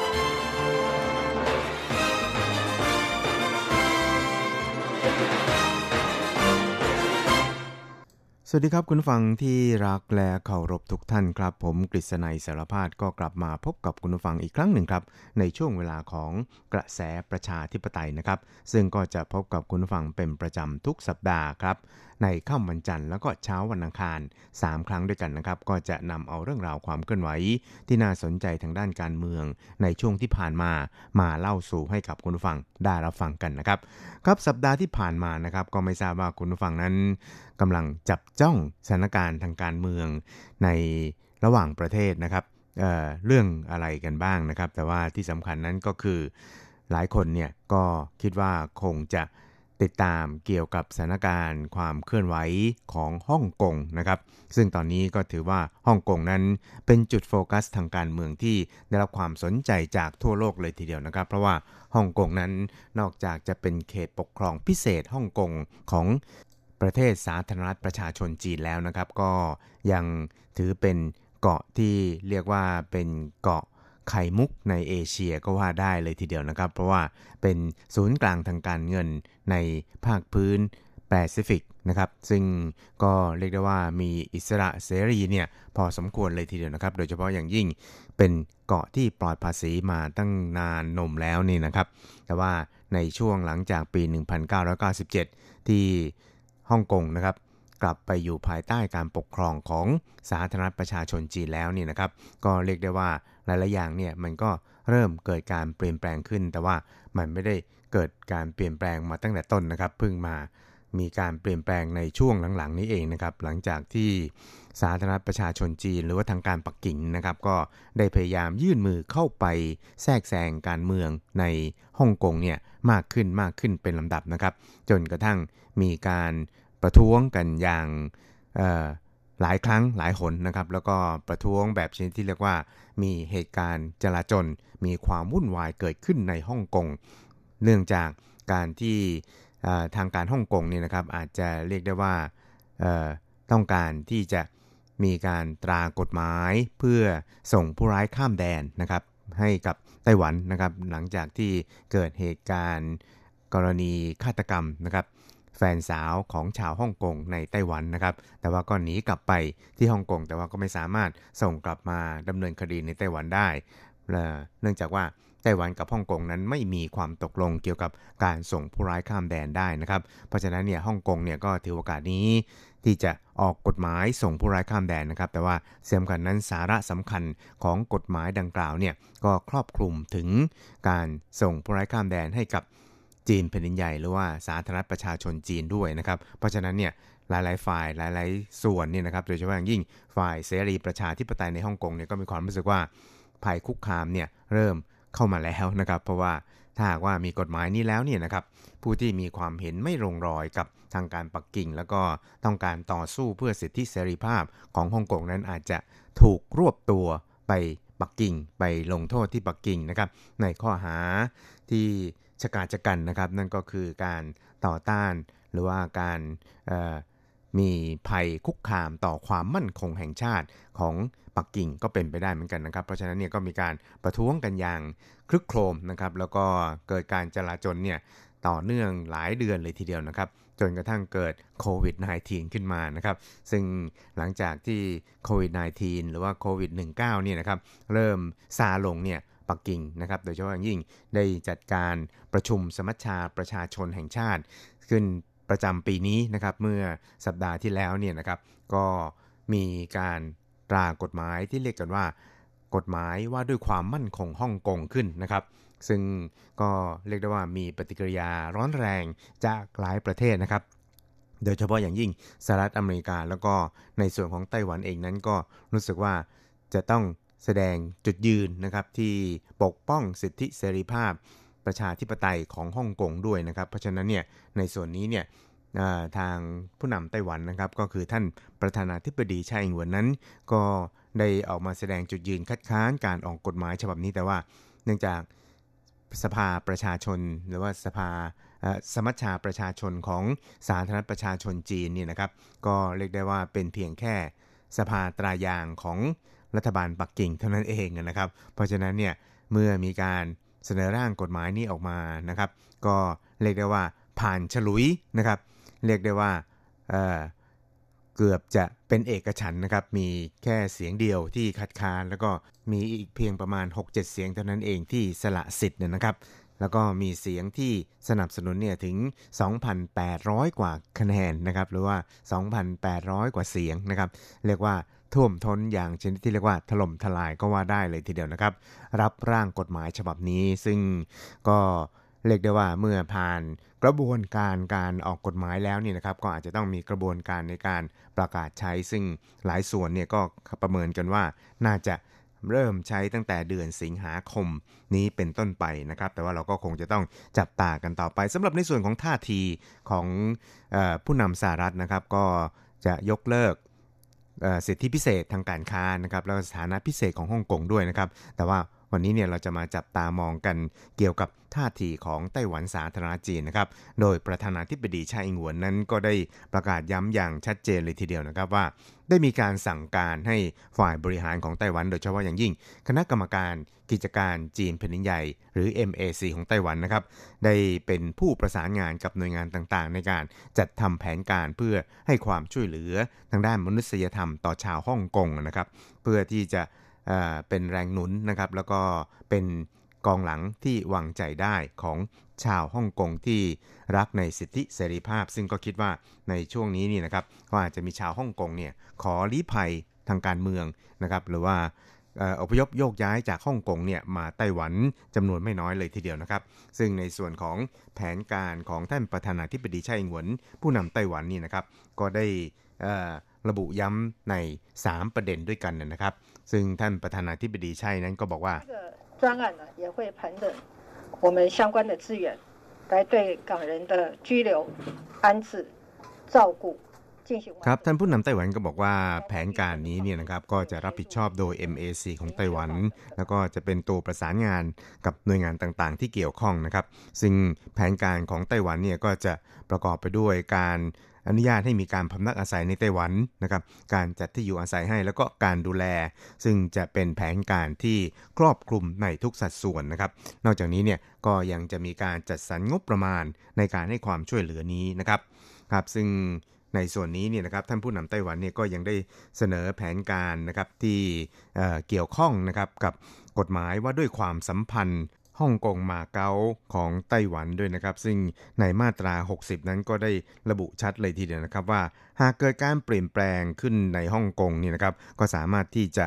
สวัสดีครับคุณฟังที่รักและเคารพทุกท่านครับ ผมกฤษณัยสารพาดก็กลับมาพบกับคุณฟังอีกครั้งหนึ่งครับในช่วงเวลาของกระแสประชาธิปไตยนะครับ ซึ่งก็จะพบกับคุณฟังเป็นประจำทุกสัปดาห์ครับ ในค่ำวันจันทร์แล้วก็เช้าวันอังคาร 3 ครั้งด้วยกันนะครับ ก็จะนำเอาเรื่องราวความเคลื่อนไหว ที่น่าสนใจทางด้านการเมือง ในช่วงที่ผ่านมามาเล่าสู่ให้กับคุณผู้ฟังได้รับฟังกันนะครับ ครับสัปดาห์ที่ผ่านมานะครับ ก็ไม่ทราบว่าคุณผู้ฟังนั้นกำลังจับจ้องสถานการณ์ทางการเมือง ในระหว่างประเทศนะครับเเรื่องอะไรกันบ้างนะครับ แต่ว่าที่สำคัญนั้นก็คือหลายคนเนี่ยก็คิดว่าคงจะ ติดตามเกี่ยวกับสถานการณ์ความเคลื่อนไหวของฮ่องกงนะครับ ซึ่งตอนนี้ก็ถือว่าฮ่องกงนั้นเป็นจุดโฟกัสทางการเมืองที่ได้รับความสนใจจากทั่วโลกเลยทีเดียวนะครับ เพราะว่าฮ่องกงนั้นนอกจากจะเป็นเขตปกครองพิเศษฮ่องกงของประเทศสาธารณรัฐประชาชนจีนแล้วนะครับ ก็ยังถือเป็นเกาะที่เรียกว่าเป็นเกาะ ไข่มุกในเอเชียก็ว่าได้เลยทีเดียวนะครับ เพราะว่าเป็นศูนย์กลางทางการเงินในภาคพื้นแปซิฟิกนะครับ ซึ่งก็เรียกได้ว่ามีอิสระเสรีเนี่ยพอสมควรเลยทีเดียวนะครับ โดยเฉพาะอย่างยิ่งเป็นเกาะที่ปลอดภาษีมาตั้งนานนมแล้วนี่นะครับ แต่ว่าในช่วงหลังจากปี 1997 ที่ฮ่องกงนะครับกลับไปอยู่ภายใต้การปกครองของสาธารณรัฐประชาชนจีนแล้วนี่นะครับ ก็เรียกได้ว่า ลายๆอย่างเนี่ยมันก็เริ่มเกิดการเปลี่ยนแปลงขึ้น แต่ว่ามันไม่ได้เกิดการเปลี่ยนแปลงมาตั้งแต่ต้นนะครับเพิ่งมามีการเปลี่ยนแปลงในช่วงหลังๆ นี้เองนะครับ หลังจากที่สาธารณประชาชนจีน หรือว่าทางการปักกิ่งนะครับ ก็ได้พยายามยื่นมือเข้าไปแทรกแซงการเมืองในฮ่องกงเนี่ยมากขึ้นมากขึ้นเป็นลำดับนะครับ จนกระทั่งมีการประท้วงกันอย่าง หลายครั้งหลายหนนะครับ แล้วก็ประท้วงแบบชนิดที่เรียกว่า มีเหตุการณ์จลาจลมีความวุ่นวายเกิดขึ้นในฮ่องกงเนื่องจากการที่ทางการฮ่องกงเนี่ยนะครับอาจจะเรียกได้ว่าต้องการที่จะมีการตรากฎหมายเพื่อส่งผู้ร้ายข้ามแดนนะครับให้กับไต้หวันนะครับหลังจากที่เกิดเหตุการณ์กรณีฆาตกรรมนะครับ แฟนสาวของชาวฮ่องกงในไต้หวันนะครับ แต่ว่าก็หนีกลับไปที่ฮ่องกง แต่ว่าก็ไม่สามารถส่งกลับมาดำเนินคดีในไต้หวันได้ เนื่องจากว่าไต้หวันกับฮ่องกงนั้นไม่มีความตกลงเกี่ยวกับการส่งผู้ร้ายข้ามแดนได้นะครับ เพราะฉะนั้นเนี่ยฮ่องกงเนี่ยก็ถือโอกาสนี้ ที่จะออกกฎหมายส่งผู้ร้ายข้ามแดนนะครับ แต่ว่าเสำคัญนั้นสาระสำคัญของกฎหมายดังกล่าวเนี่ยก็ครอบคลุมถึงการส่งผู้ร้ายข้ามแดนให้กับ จีนแผ่นดินใหญ่หรือว่าสาธารณรัฐประชาชนจีนด้วยนะครับ เพราะฉะนั้นเนี่ยหลายๆฝ่ายหลาย ๆ ส่วนเนี่ยนะครับโดยเฉพาะอย่างยิ่งฝ่ายเสรีประชาธิปไตยในฮ่องกงเนี่ยก็มีความรู้สึกว่าภัยคุกคามเนี่ยเริ่มเข้ามาแล้วนะครับ เพราะว่าถ้าหากว่ามีกฎหมายนี้แล้วเนี่ยนะครับผู้ที่มีความเห็นไม่ลงรอยกับทางการปักกิ่ง แล้วก็ต้องการต่อสู้เพื่อสิทธิเสรีภาพของฮ่องกงนั้นอาจจะถูกรวบตัวไปปักกิ่งไปลงโทษที่ปักกิ่งนะครับในข้อหาที่ ชะกาจกันนะครับ นั่นก็คือการต่อต้านหรือว่าการมีภัยคุกคามต่อความมั่นคงแห่งชาติของปักกิ่งก็เป็นไปได้เหมือนกันนะครับ เพราะฉะนั้นเนี่ยก็มีการประท้วงกันอย่างคลึกโครมนะครับ แล้วก็เกิดการจลาจลเนี่ยต่อเนื่องหลายเดือนเลยทีเดียวนะครับ จนกระทั่งเกิดโควิด -19 ขึ้นมานะครับ ซึ่งหลังจากที่โควิด -19 หรือว่าโควิด -19 เนี่ยนะครับ เริ่มซาลงเนี่ย ปักกิ่งนะครับ โดยเฉพาะอย่างยิ่งได้จัดการประชุมสมัชชาประชาชนแห่งชาติ ขึ้นประจำปีนี้นะครับ เมื่อสัปดาห์ที่แล้วเนี่ยนะครับ ก็มีการตรากฎหมายที่เรียกกันว่า กฎหมายว่าด้วยความมั่นคงฮ่องกงขึ้นนะครับซึ่งก็เรียกได้ว่ามีปฏิกิริยาร้อนแรงจากหลายประเทศนะครับ โดยเฉพาะอย่างยิ่งสหรัฐอเมริกา แล้วก็ในส่วนของไต้หวันเองนั้นก็รู้สึกว่าจะต้อง แสดงจุดยืนนะครับที่ปกป้องสิทธิเสรีภาพประชาธิปไตยของฮ่องกงด้วยนะครับ เพราะฉะนั้นเนี่ยในส่วนนี้เนี่ยทางผู้นำไต้หวันนะครับ ก็คือท่านประธานาธิบดีชาอิงหวนนั้น ก็ได้ออกมาแสดงจุดยืนคัดค้านการออกกฎหมายฉบับนี้แต่ว่า เนื่องจากสภาประชาชน หรือว่าสภาสมัชชาประชาชนของสาธารณประชาชนจีนนี่นะครับ ก็เรียกได้ว่าเป็นเพียงแค่สภาตรายางของ รัฐบาลปักกิ่งเท่านั้นเองนะครับ เพราะฉะนั้นเนี่ยเมื่อมีการเสนอร่างกฎหมายนี้ออกมานะครับ ก็เรียกได้ว่าผ่านฉลุยนะครับ เรียกได้ว่าเเกือบจะเป็นเอกฉันนะครับ มีแค่เสียงเดียวที่คัดค้าน แล้วก็มีอีกเพียงประมาณ 6-7 เสียงเท่านั้นเองที่สละสิทธิ์เนี่ยนะครับ แล้วก็มีเสียงที่สนับสนุนเนี่ยถึง 2,800 กว่าคะแนนนะครับ หรือว่า 2,800 กว่าเสียงนะครับ เรียกว่า ท่วมท้นอย่างชนิดที่เรียกว่าถล่มทลายก็ว่าได้เลยทีเดียวนะครับ รับร่างกฎหมายฉบับนี้ซึ่งก็เรียกได้ว่าเมื่อผ่านกระบวนการการออกกฎหมายแล้วนี่นะครับ ก็อาจจะต้องมีกระบวนการในการประกาศใช้ ซึ่งหลายส่วนเนี่ยก็ประเมินกันว่าน่าจะเริ่มใช้ตั้งแต่เดือนสิงหาคมนี้เป็นต้นไปนะครับ แต่ว่าเราก็คงจะต้องจับตากันต่อไปสำหรับในส่วนของท่าทีของอผู้นำสหรัฐนะครับ ก็จะยกเลิก สิทธิพิเศษทางการค้านะครับแล้วสถานะพิเศษของฮ่องกงด้วยนะครับ แต่ว่า วันนี้เนี่ยเราจะมาจับตามองกันเกี่ยวกับท่าทีของไต้หวันสาธารณจีนนะครับ โดยประธานาธิบดีชาอิงหวนนั้นก็ได้ประกาศย้ำอย่างชัดเจนเลยทีเดียวนะครับว่า ได้มีการสั่งการให้ฝ่ายบริหารของไต้หวัน โดยเฉพาะอย่างยิ่ง คณะกรรมการกิจการจีนแผ่นดินใหญ่ หรือ MAC ของไต้หวันนะครับ ได้เป็นผู้ประสานงานกับหน่วยงานต่างๆ ในการจัดทำแผนการเพื่อให้ความช่วยเหลือทางด้านมนุษยธรรมต่อชาวฮ่องกงนะครับ เพื่อที่จะ เป็นแรงหนุนนะครับ แล้วก็เป็นกองหลังที่วางใจได้ของชาวฮ่องกงที่รักในสิทธิเสรีภาพ ซึ่งก็คิดว่าในช่วงนี้นี่นะครับก็อาจจะมีชาวฮ่องกงเนี่ยขอลี้ภัยทางการเมืองนะครับหรือว่าอพยพโยกย้ายจากฮ่องกงเนี่ยมาไต้หวันจำนวนไม่น้อยเลยทีเดียวนะครับ ซึ่งในส่วนของแผนการของท่านประธานาธิบดีไช่อิงหวน ผู้นำไต้หวันนี่นะครับ ก็ได้ระบุย้ำใน 3 ประเด็นด้วยกันนะครับ ซึ่งท่านประธานาธิบดีไช่นั้นก็บอกว่า专案呢也会盘点我们相关的资源来对港人的居留安置照顾ครับท่านผู้นำไต้หวันก็บอกว่าแผนการนี้เนี่ยนะครับก็จะรับผิดชอบโดย MAC ของไต้หวัน แล้วก็จะเป็นตัวประสานงานกับหน่วยงานต่างๆ ที่เกี่ยวข้องนะครับ ซึ่งแผนการของไต้หวันเนี่ยก็จะประกอบไปด้วยการ อนุญาตให้มีการพำนักอาศัยในไต้หวันนะครับการจัดที่อยู่อาศัยให้แล้วก็การดูแล ซึ่งจะเป็นแผนการที่ครอบคลุมในทุกสัดส่วนนะครับ นอกจากนี้เนี่ยก็ยังจะมีการจัดสรรงบประมาณในการให้ความช่วยเหลือนี้นะครับครับซึ่งในส่วนนี้เนี่ยนะครับท่านผู้นำไต้หวันเนี่ยก็ยังได้เสนอแผนการนะครับที่เกี่ยวข้องนะครับกับกฎหมายว่าด้วยความสัมพันธ์ ฮ่องกงมาเก๊าของไต้หวันด้วยนะครับ ซึ่งในมาตรา 60 นั้นก็ได้ระบุชัดเลยทีเดียวนะครับว่า หากเกิดการเปลี่ยนแปลงขึ้นในฮ่องกงนี่นะครับ ก็สามารถที่จะ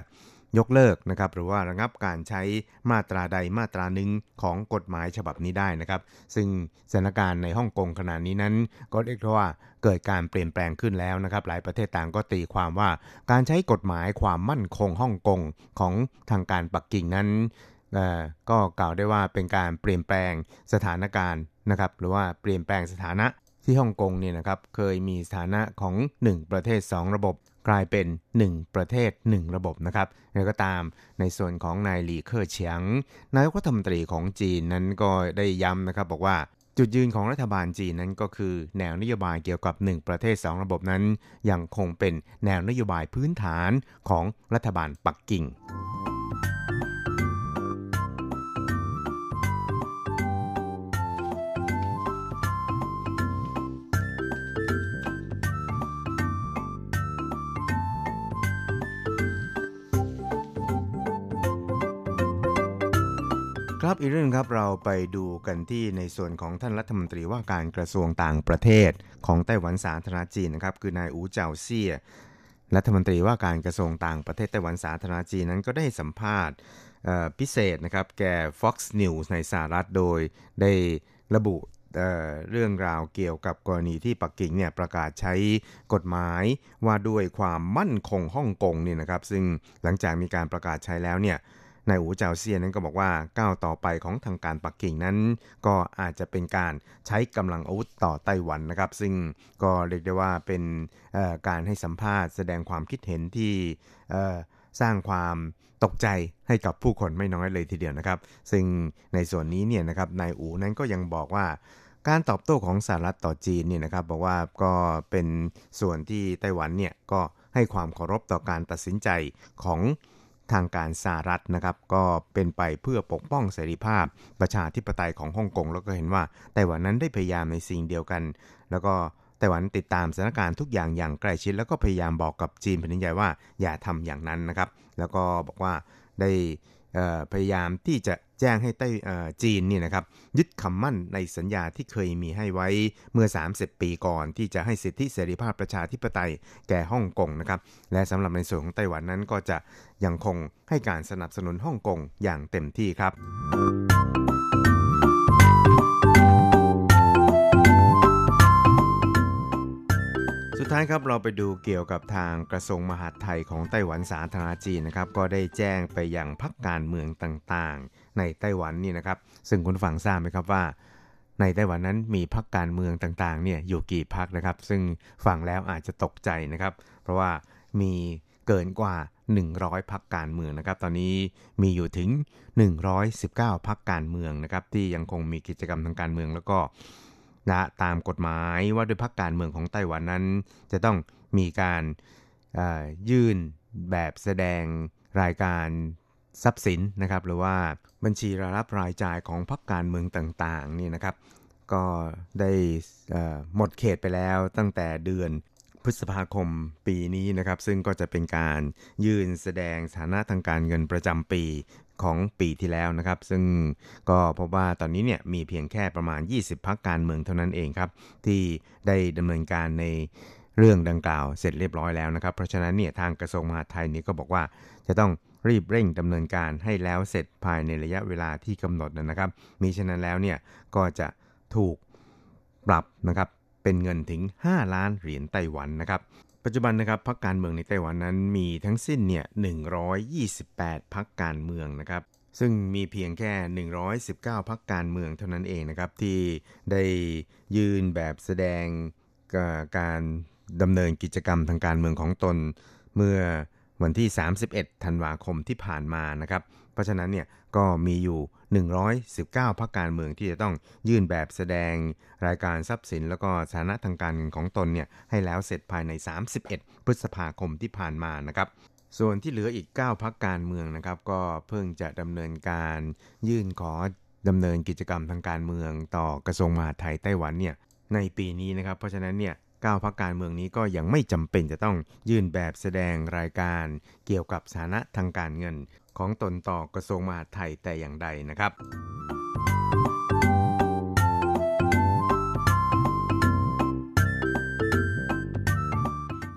ยกเลิกนะครับ หรือว่าระงับการใช้มาตราใดมาตราหนึ่งของกฎหมายฉบับนี้ได้นะครับ ซึ่งสถานการณ์ในฮ่องกงขณะนี้นั้น ก็เรียกว่าเกิดการเปลี่ยนแปลงขึ้นแล้วนะครับ หลายประเทศต่างก็ตีความว่า การใช้กฎหมายความมั่นคงฮ่องกงของทางการปักกิ่งนั้น ก็กล่าวได้ว่าเป็นการเปลี่ยนแปลงสถานการณ์นะครับหรือว่าเปลี่ยนแปลงสถานะที่ฮ่องกงเนี่ยนะครับเคยมีสถานะของ 1 ประเทศ 2 ระบบ กลายเป็น 1 ประเทศ 1 ระบบนะครับแล้วก็ตามในส่วนของนายหลี่เค่อเฉียงนายกรัฐมนตรีของจีนนั้นก็ได้ย้ำนะครับบอกว่าจุดยืนของรัฐบาลจีนนั้นก็คือ แนวนโยบายเกี่ยวกับ 1 ประเทศ 2 ระบบนั้น ยังคงเป็นแนวนโยบายพื้นฐานของรัฐบาลปักกิ่ง ครับอีกเรื่องครับเราไปดูกันที่ในส่วนของท่านรัฐมนตรีว่าการกระทรวงต่างประเทศ ของไต้หวันสาธารณจีนนะครับ คือนายอูเจาเซี่ยรัฐมนตรีว่าการกระทรวงต่างประเทศไต้หวันสาธารณจีนนั้นก็ได้สัมภาษณ์พิเศษนะครับ แก่ Fox News ในสหรัฐโดยได้ระบุเเรื่องราวเกี่ยวกับกรณีที่ปักกิ่งเนี่ยประกาศใช้กฎหมายว่าด้วยความมั่นคงฮ่องกงเนี่ยนะครับ ซึ่งหลังจากมีการประกาศใช้แล้วเนี่ย นายอูเจาเซียนนั้นก็บอกว่าก้าวต่อไปของทางการปักกิ่งนั้น ก็อาจจะเป็นการใช้กำลังอาวุธต่อไต้หวันนะครับ ซึ่งก็เรียกได้ว่าเป็นการให้สัมภาษณ์แสดงความคิดเห็นที่สร้างความตกใจให้กับผู้คนไม่น้อยเลยทีเดียวนะครับ ซึ่งในส่วนนี้เนี่ยนะครับนายอูนั้นก็ยังบอกว่าการตอบโต้ของสหรัฐต่อจีนเนี่ยนะครับบอกว่าก็เป็นส่วนที่ไต้หวันเนี่ยก็ให้ความเคารพต่อการตัดสินใจของ ทางการสหรัฐนะครับก็เป็นไปเพื่อปกป้องเสรีภาพประชาธิปไตยของฮ่องกงแล้วก็เห็นว่าไต้หวันนั้นได้พยายามในสิ่งเดียวกัน แล้วก็ไต้หวันติดตามสถานการณ์ทุกอย่างอย่างใกล้ชิด แล้วก็พยายามบอกกับจีนแผ่นดินใหญ่ว่าอย่าทำอย่างนั้นนะครับ แล้วก็บอกว่าได้ พยายามที่จะแจ้งให้ไต้จีนนี่นะครับยึดคำมั่นในสัญญาที่เคยมีให้ไว้เมื่อ 30 ปีก่อน ที่จะให้สิทธิเสรีภาพประชาธิปไตยแก่ฮ่องกงนะครับและสำหรับในส่วนของไต้หวันนั้นก็จะยังคงให้การสนับสนุนฮ่องกงอย่างเต็มที่ครับ ท้ายครับเราไปดูเกี่ยวกับทางกระทรวงมหาดไทยของไต้หวันสาธารณจีนนะครับก็ได้แจ้งไปยังพักการเมืองต่างๆ ในไต้หวันนี่นะครับ ซึ่งคุณฟังทราบไหมครับว่า ในไต้หวันนั้นมีพักการเมืองต่างๆเนี่ยอยู่กี่พักนะครับ ซึ่งฟังแล้วอาจจะตกใจนะครับ เพราะว่ามีเกินกว่า 100 พักการเมืองนะครับ ตอนนี้มีอยู่ถึง 119 พักการเมืองนะครับที่ยังคงมีกิจกรรมทางการเมืองแล้วก็ นะตามกฎหมายว่าด้วยพักการเมืองของไต้หวันนั้น จะต้องมีการยื่นแบบแสดงรายการทรัพย์สินนะครับ หรือว่าบัญชีรายรับรายจ่ายของพักการเมืองต่างๆนี่นะครับ ก็ได้หมดเขตไปแล้วตั้งแต่เดือนพฤษภาคมปีนี้นะครับ ซึ่งก็จะเป็นการยื่นแสดงฐานะทางการเงินประจำปี ของปีที่แล้วนะครับ ซึ่งก็พบว่าตอนนี้เนี่ยมีเพียงแค่ประมาณ 20 พักการเมืองเท่านั้นเองครับ ที่ได้ดำเนินการในเรื่องดังกล่าวเสร็จเรียบร้อยแล้วนะครับ เพราะฉะนั้นเนี่ยทางกระทรวงมหาดไทยนี้ก็บอกว่าจะต้องรีบเร่งดำเนินการให้แล้วเสร็จภายในระยะเวลาที่กำหนดนะครับ มีฉะนั้นแล้วเนี่ยก็จะถูกปรับนะครับเป็นเงินถึง 5 ล้านเหรียญไต้หวันนะครับ ปัจจุบันนะครับพรรคการเมืองในไต้หวันนั้นมีทั้งสิ้นเนี่ย128พรรคการเมืองนะครับ ซึ่งมีเพียงแค่ 119พรรคการเมืองเท่านั้นเองนะครับ ที่ได้ยืนแบบแสดงการดำเนินกิจกรรมทางการเมืองของตน เมื่อ วันที่ 31 ธันวาคมที่ผ่านมานะครับ เพราะฉะนั้นเนี่ยก็มีอยู่ 119พรรคการเมืองที่จะต้องยื่นแบบแสดงรายการทรัพย์สิน แล้วก็ฐานะทางการเงินของตนเนี่ยให้แล้วเสร็จภายใน 31 พฤษภาคมที่ผ่านมานะครับส่วนที่เหลืออีก 9พักการเมืองนะครับ ก็เพิ่งจะดำเนินการยื่นขอดำเนินกิจกรรมทางการเมือง ต่อกระทรวงมหาดไทยไต้หวันเนี่ยในปีนี้นะครับ เพราะฉะนั้นเนี่ย 9พักการเมืองนี้ก็ยังไม่จำเป็นจะต้องยื่นแบบแสดงรายการ เกี่ยวกับสถานะทางการเงิน ของตนต่อกระทรวงมหาดไทยแต่อย่างใดนะครับ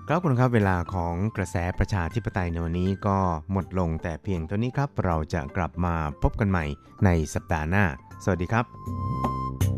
ครับคุณครับเวลาของกระแสประชาธิปไตยในวันนี้ก็หมดลงแต่เพียงเท่านี้ครับ เราจะกลับมาพบกันใหม่ในสัปดาห์หน้า สวัสดีครับ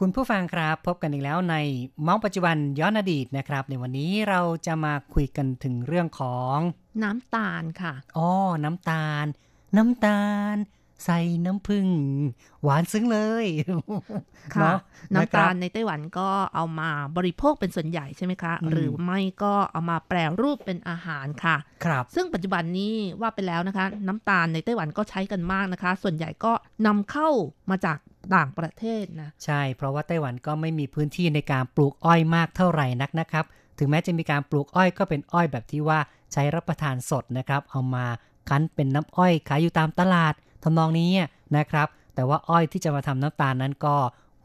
คุณผู้ฟังครับพบกันอีกแล้วในมองปัจจุบันย้อนอดีตนะครับ ในวันนี้เราจะมาคุยกันถึงเรื่องของ น้ำตาลค่ะอ๋อน้ำตาล น้ำตาล ใส่น้ำผึ้งหวานซึ้งเลยค่ะเนาะน้ำตาละครับในไต้หวันก็เอามาบริโภคเป็นส่วนใหญ่ใช่ไหมคะอืมหรือไม่ก็เอามาแปรรูปเป็นอาหารค่ะ ครับ ซึ่งปัจจุบันนี้ว่าไปแล้วนะคะ น้ำตาลในไต้หวันก็ใช้กันมากนะคะ ส่วนใหญ่ก็นำเข้ามาจากต่างประเทศนะใช่ เพราะว่าไต้หวันก็ไม่มีพื้นที่ในการปลูกอ้อยมากเท่าไหร่นักนะครับ ถึงแม้จะมีการปลูกอ้อยก็เป็นอ้อยแบบที่ว่าใช้รับประทานสดนะครับ เอามาคั้นเป็นน้ำอ้อยขายอยู่ตามตลาด ทำนองนี้นะครับ แต่ว่าอ้อยที่จะมาทำน้ำตาลนั้นก็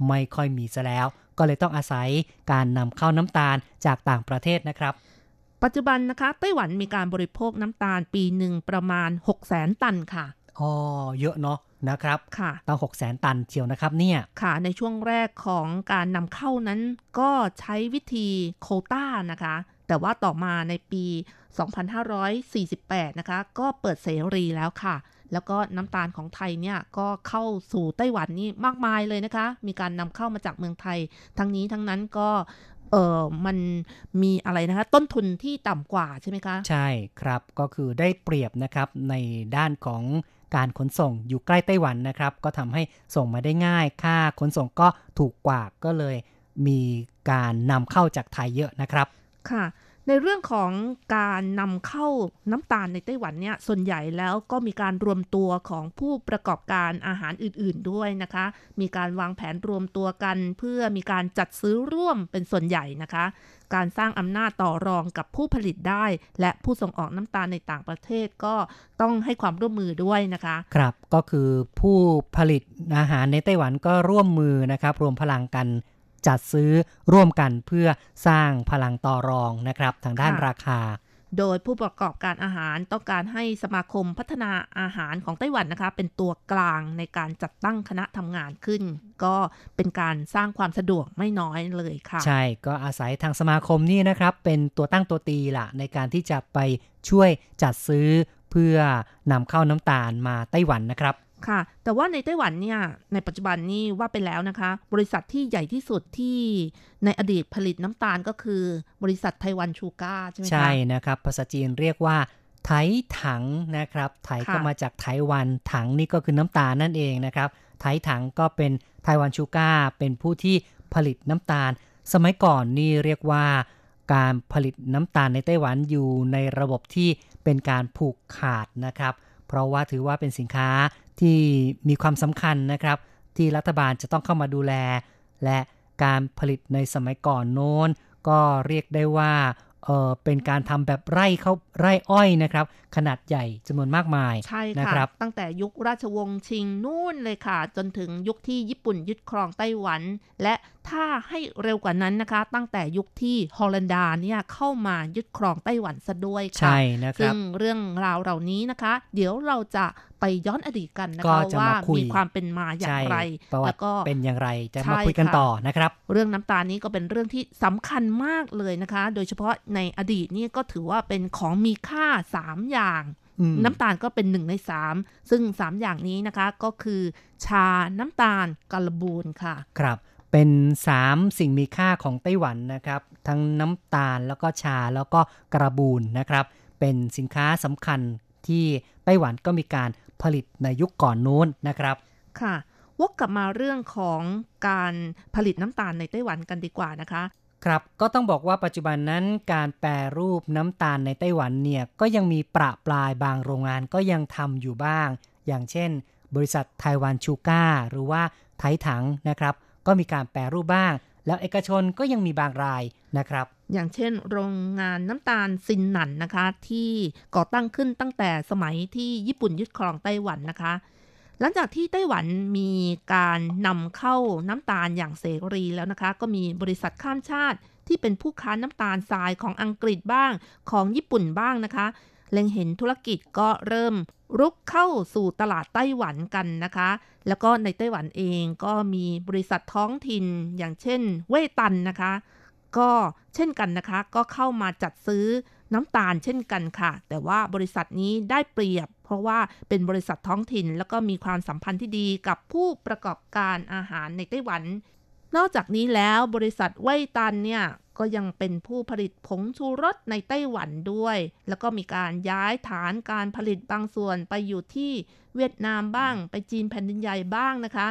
ไม่ค่อยมีซะแล้ว ก็เลยต้องอาศัยการนำเข้าน้ำตาลจากต่างประเทศนะครับ ปัจจุบันนะคะ ไต้หวันมีการบริโภคน้ำตาลปีหนึ่งประมาณ 6 0 0 0 0 0ตันค่ะอ๋อเยอะเนาะนะครับค่ะตั้ง6 0 0 0 0ตันเชียวนะครับเนี่ยค่ะ ในช่วงแรกของการนำเข้านั้นก็ใช้วิธีโควต้านะคะ แต่ว่าต่อมาในปี 2548 นะคะ ก็เปิดเสรีแล้วค่ะ แล้วก็น้ำตาลของไทยเนี่ยก็เข้าสู่ไต้หวันนี่มากมายเลยนะคะ มีการนำเข้ามาจากเมืองไทย ทั้งนี้ทั้งนั้นก็เออมันมีอะไรนะคะ ต้นทุนที่ต่ำกว่าใช่ไหมคะ ใช่ครับก็คือได้เปรียบนะครับในด้านของการขนส่งอยู่ใกล้ไต้หวันนะครับ ก็ทำให้ส่งมาได้ง่าย ค่าขนส่งก็ถูกกว่าก็เลย มีการนำเข้าจากไทยเยอะนะครับ ค่ะ ในเรื่องของการนำเข้าน้ำตาลในไต้หวันเนี่ยส่วนใหญ่แล้วก็มีการรวมตัวของผู้ประกอบการอาหารอื่นๆด้วยนะคะ มีการวางแผนรวมตัวกัน เพื่อมีการจัดซื้อร่วมเป็นส่วนใหญ่นะคะ การสร้างอำนาจต่อรองกับผู้ผลิตได้ และผู้ส่งออกน้ำตาลในต่างประเทศก็ต้องให้ความร่วมมือด้วยนะคะ ครับก็คือผู้ผลิตอาหารในไต้หวันก็ร่วมมือนะครับรวมพลังกัน จัดซื้อร่วมกันเพื่อสร้างพลังต่อรองนะครับ ทางด้านค่ะราคา โดยผู้ประกอบการอาหารต้องการให้สมาคมพัฒนาอาหารของไต้หวันนะคะ เป็นตัวกลางในการจัดตั้งคณะทำงานขึ้น ก็เป็นการสร้างความสะดวกไม่น้อยเลยค่ะ ใช่ก็อาศัยทางสมาคมนี่นะครับ เป็นตัวตั้งตัวตีล่ะในการที่จะไปช่วยจัดซื้อเพื่อนำเข้าน้ำตาลมาไต้หวันนะครับ ค่ะ แต่ว่าในไต้หวันเนี่ย ในปัจจุบันนี่ว่าไปแล้วนะคะ บริษัทที่ใหญ่ที่สุดที่ในอดีตผลิตน้ำตาลก็คือบริษัทไต้หวันชูการ์ใช่ไหมคะ ใช่นะครับ ภาษาจีนเรียกว่าไถถังนะครับ ไถก็มาจากไต้หวันถังนี่ก็คือน้ำตาลนั่นเองนะครับ ไถถังก็เป็นไต้หวันชูการ์เป็นผู้ที่ผลิตน้ำตาล สมัยก่อนนี่เรียกว่าการผลิตน้ำตาลในไต้หวันอยู่ในระบบที่เป็นการผูกขาดนะครับ เพราะว่าถือว่าเป็นสินค้า ที่มีความสำคัญนะครับ ที่รัฐบาลจะต้องเข้ามาดูแล และการผลิตในสมัยก่อนโน้น ก็เรียกได้ว่าเออเป็นการทำแบบไร่เขาไร่อ้อยนะครับ ขนาดใหญ่จำนวนมากมายใช่นะค่ะครับ ตั้งแต่ยุคราชวงศ์ชิงนู่นเลยค่ะ จนถึงยุคที่ญี่ปุ่นยึดครองไต้หวัน และถ้าให้เร็วกว่านั้นนะคะ ตั้งแต่ยุคที่ฮอลันดาเนี่ยเข้ามายึดครองไต้หวันซะด้วยค่ะใช่นะคซึ่รับงเรื่องราวเหล่านี้นะคะ เดี๋ยวเราจะไปย้อนอดีตกันนะก็คะจะว่ามาคุยมีความเป็นมาอย่างใช่ไรประวัแล้ติวก็เป็นอย่างไรจะใช่มาคุยกันค่ะต่อนะครับ เรื่องน้ำตาลนี้ก็เป็นเรื่องที่สำคัญมากเลยนะคะ โดยเฉพาะในอดีตนี่ก็ถือว่าเป็นของมีค่า 3 อย่างอืมน้ำตาลก็เป็นหนึ่งใน3ซึ่ง3อย่างนี้นะคะก็คือ ชาน้ำตาลกาลบูนค่ะ ครับ เป็น 3 สิ่งมีค่าของไต้หวันนะครับ ทั้งน้ำตาลแล้วก็ชาแล้วก็กระบูนนะครับ เป็นสินค้าสำคัญที่ไต้หวันก็มีการผลิตในยุคก่อนนู้นนะครับ ค่ะ วกกลับมาเรื่องของการผลิตน้ำตาลในไต้หวันกันดีกว่านะคะ ครับก็ต้องบอกว่าปัจจุบันนั้นการแปรรูปน้ำตาลในไต้หวันเนี่ยก็ยังมีประปรายบางโรงงานก็ยังทำอยู่บ้าง อย่างเช่น บริษัทไต้หวันชูการ์หรือว่าไทยถังนะครับ ก็มีการแปรรูปบ้าง แล้วเอกชนก็ยังมีบางรายนะครับ อย่างเช่น โรงงานน้ำตาลซินหนันนะคะ ที่ก่อตั้งขึ้นตั้งแต่สมัยที่ญี่ปุ่นยึดครองไต้หวันนะคะ หลังจากที่ไต้หวันมีการนำเข้าน้ำตาลอย่างเสรีแล้วนะคะ ก็มีบริษัทข้ามชาติที่เป็นผู้ค้าน้ำตาลทรายของอังกฤษบ้างของญี่ปุ่นบ้างนะคะ เล็งเห็นธุรกิจก็เริ่มรุกเข้าสู่ตลาดไต้หวันกันนะคะ แล้วก็ในไต้หวันเองก็มีบริษัทท้องถิ่นอย่างเช่นเว่ยตันนะคะ ก็เช่นกันนะคะ ก็เข้ามาจัดซื้อน้ำตาลเช่นกันค่ะ แต่ว่าบริษัทนี้ได้เปรียบ เพราะว่าเป็นบริษัทท้องถิ่น แล้วก็มีความสัมพันธ์ที่ดีกับผู้ประกอบการอาหารในไต้หวัน นอกจากนี้แล้วบริษัทเว่ยตันเนี่ยก็ยังเป็นผู้ผลิตผงชูรสในไต้หวันด้วย แล้วก็มีการย้ายฐานการผลิตบางส่วนไปอยู่ที่เวียดนามบ้าง ไปจีนแผ่นดินใหญ่บ้างนะคะ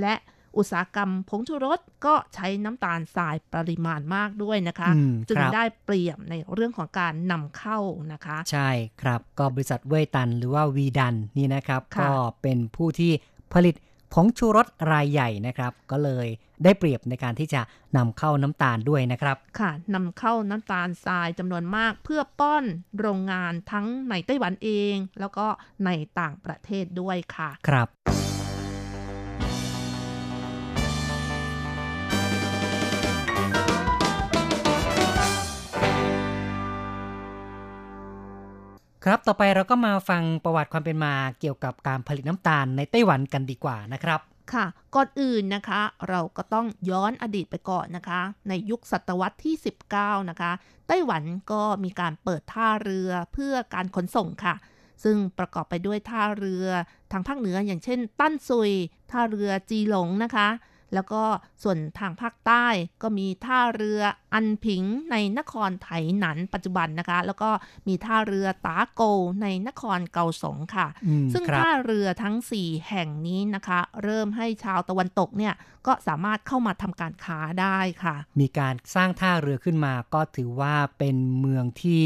และอุตสาหกรรมผงชูรสก็ใช้น้ำตาลทรายปริมาณมากด้วยนะคะอืมจึงครับได้เปรียบในเรื่องของการนำเข้านะคะ ใช่ครับ ก็บริษัทเว่ยตันหรือว่าวีดันนี่นะครับค่ะก็เป็นผู้ที่ผลิต ผงชูรสรายใหญ่นะครับ ก็เลยได้เปรียบในการที่จะนำเข้าน้ำตาลด้วยนะครับ ค่ะนำเข้าน้ำตาลทรายจำนวนมากเพื่อป้อนโรงงานทั้งในไต้หวันเอง แล้วก็ในต่างประเทศด้วยค่ะ ครับ ครับ ต่อไปเราก็มาฟังประวัติความเป็นมาเกี่ยวกับการผลิตน้ำตาลในไต้หวันกันดีกว่านะครับ ค่ะ ก่อนอื่นนะคะ เราก็ต้องย้อนอดีตไปก่อนนะคะ ในยุคศตวรรษที่ 19 นะคะ ไต้หวันก็มีการเปิดท่าเรือเพื่อการขนส่งค่ะ ซึ่งประกอบไปด้วยท่าเรือทางภาคเหนืออย่างเช่น ตั้นซุย ท่าเรือจีหลงนะคะ แล้วก็ส่วนทางภาคใต้ก็มีท่าเรืออันผิงในนครไถหนันปัจจุบันนะคะ แล้วก็มีท่าเรือตาโกในนครเกาสงค่ะอืมซึ่งครับท่าเรือทั้ง 4 แห่งนี้นะคะ เริ่มให้ชาวตะวันตกเนี่ยก็สามารถเข้ามาทำการค้าได้ค่ะ มีการสร้างท่าเรือขึ้นมาก็ถือว่าเป็นเมืองที่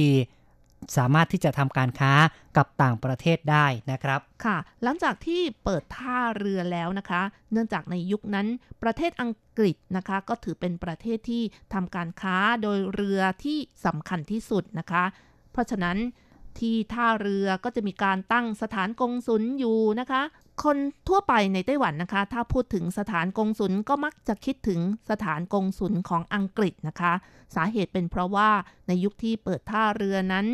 สามารถที่จะทำการค้ากับต่างประเทศได้นะครับ ค่ะ หลังจากที่เปิดท่าเรือแล้วนะคะ เนื่องจากในยุคนั้นประเทศอังกฤษนะคะ ก็ถือเป็นประเทศที่ทำการค้าโดยเรือที่สำคัญที่สุดนะคะ เพราะฉะนั้นที่ท่าเรือก็จะมีการตั้งสถานกงศุลอยู่นะคะ คนทั่วไปในไต้หวันนะคะ ถ้าพูดถึงสถานกงศุลก็มักจะคิดถึงสถานกงศุลของอังกฤษนะคะ สาเหตุเป็นเพราะว่าในยุคที่เปิดท่าเรือนั้น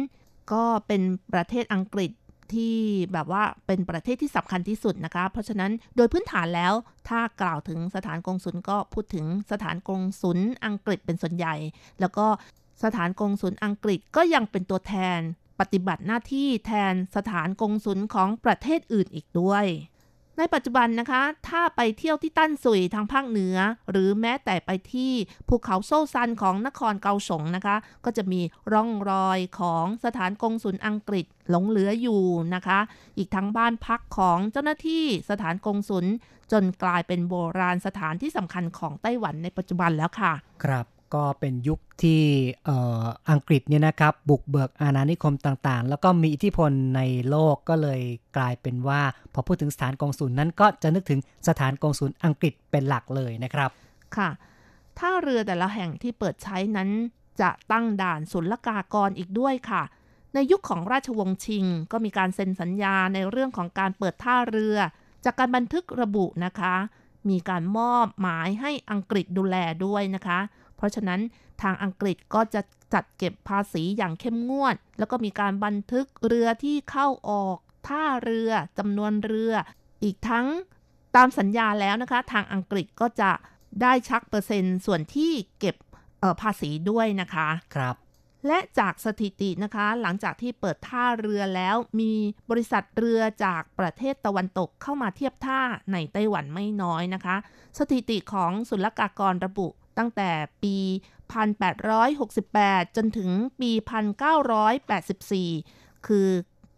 ก็เป็นประเทศอังกฤษที่แบบว่าเป็นประเทศที่สำคัญที่สุดนะคะ เพราะฉะนั้นโดยพื้นฐานแล้วถ้ากล่าวถึงสถานกงศุลก็พูดถึงสถานกงศุลอังกฤษเป็นส่วนใหญ่ แล้วก็สถานกงศุลอังกฤษก็ยังเป็นตัวแทน ปฏิบัติหน้าที่แทนสถานกงศุลของประเทศอื่นอีกด้วย ในปัจจุบันนะคะ ถ้าไปเที่ยวที่ตั้นสุยทางภาคเหนือ หรือแม้แต่ไปที่ภูเขาโซซันของนครเกาสงนะคะ ก็จะมีร่องรอยของสถานกงศุลอังกฤษหลงเหลืออยู่นะคะ อีกทั้งบ้านพักของเจ้าหน้าที่สถานกงศุลจนกลายเป็นโบราณสถานที่สำคัญของไต้หวันในปัจจุบันแล้วค่ะ ครับ ก็เป็นยุคที่อ,อังกฤษเนี่ยนะครับ บุกเบิกอาณานิคมต่างๆ แล้วก็มีอิทธิพลในโลกก็เลยกลายเป็นว่า พอพูดถึงสถานกองสุลนั้นก็จะนึกถึงสถานกองสุลอังกฤษเป็นหลักเลยนะครับ ค่ะท่าเรือแต่ละแห่งที่เปิดใช้นั้น จะตั้งด่านศุลกากรอีกด้วยค่ะ ในยุคของราชวงศ์ชิง ก็มีการเซ็นสัญญาในเรื่องของการเปิดท่าเรือ จากการบันทึกระบุนะคะ มีการมอบหมายให้อังกฤษดูแลด้วยนะคะ เพราะฉะนั้นทางอังกฤษก็จะจัดเก็บภาษีอย่างเข้มงวด แล้วก็มีการบันทึกเรือที่เข้าออก ท่าเรือจำนวนเรือ อีกทั้งตามสัญญาแล้วนะคะ ทางอังกฤษก็จะได้ชักเปอร์เซ็นต์ส่วนที่เก็บเอ่อภาษีด้วยนะคะ ครับและจากสถิตินะคะ หลังจากที่เปิดท่าเรือแล้ว มีบริษัทเรือจากประเทศตะวันตกเข้ามาเทียบท่าในไต้หวันไม่น้อยนะคะ สถิติของศุลกากรระบุ ตั้งแต่ปี 1868 จนถึงปี 1984 คือ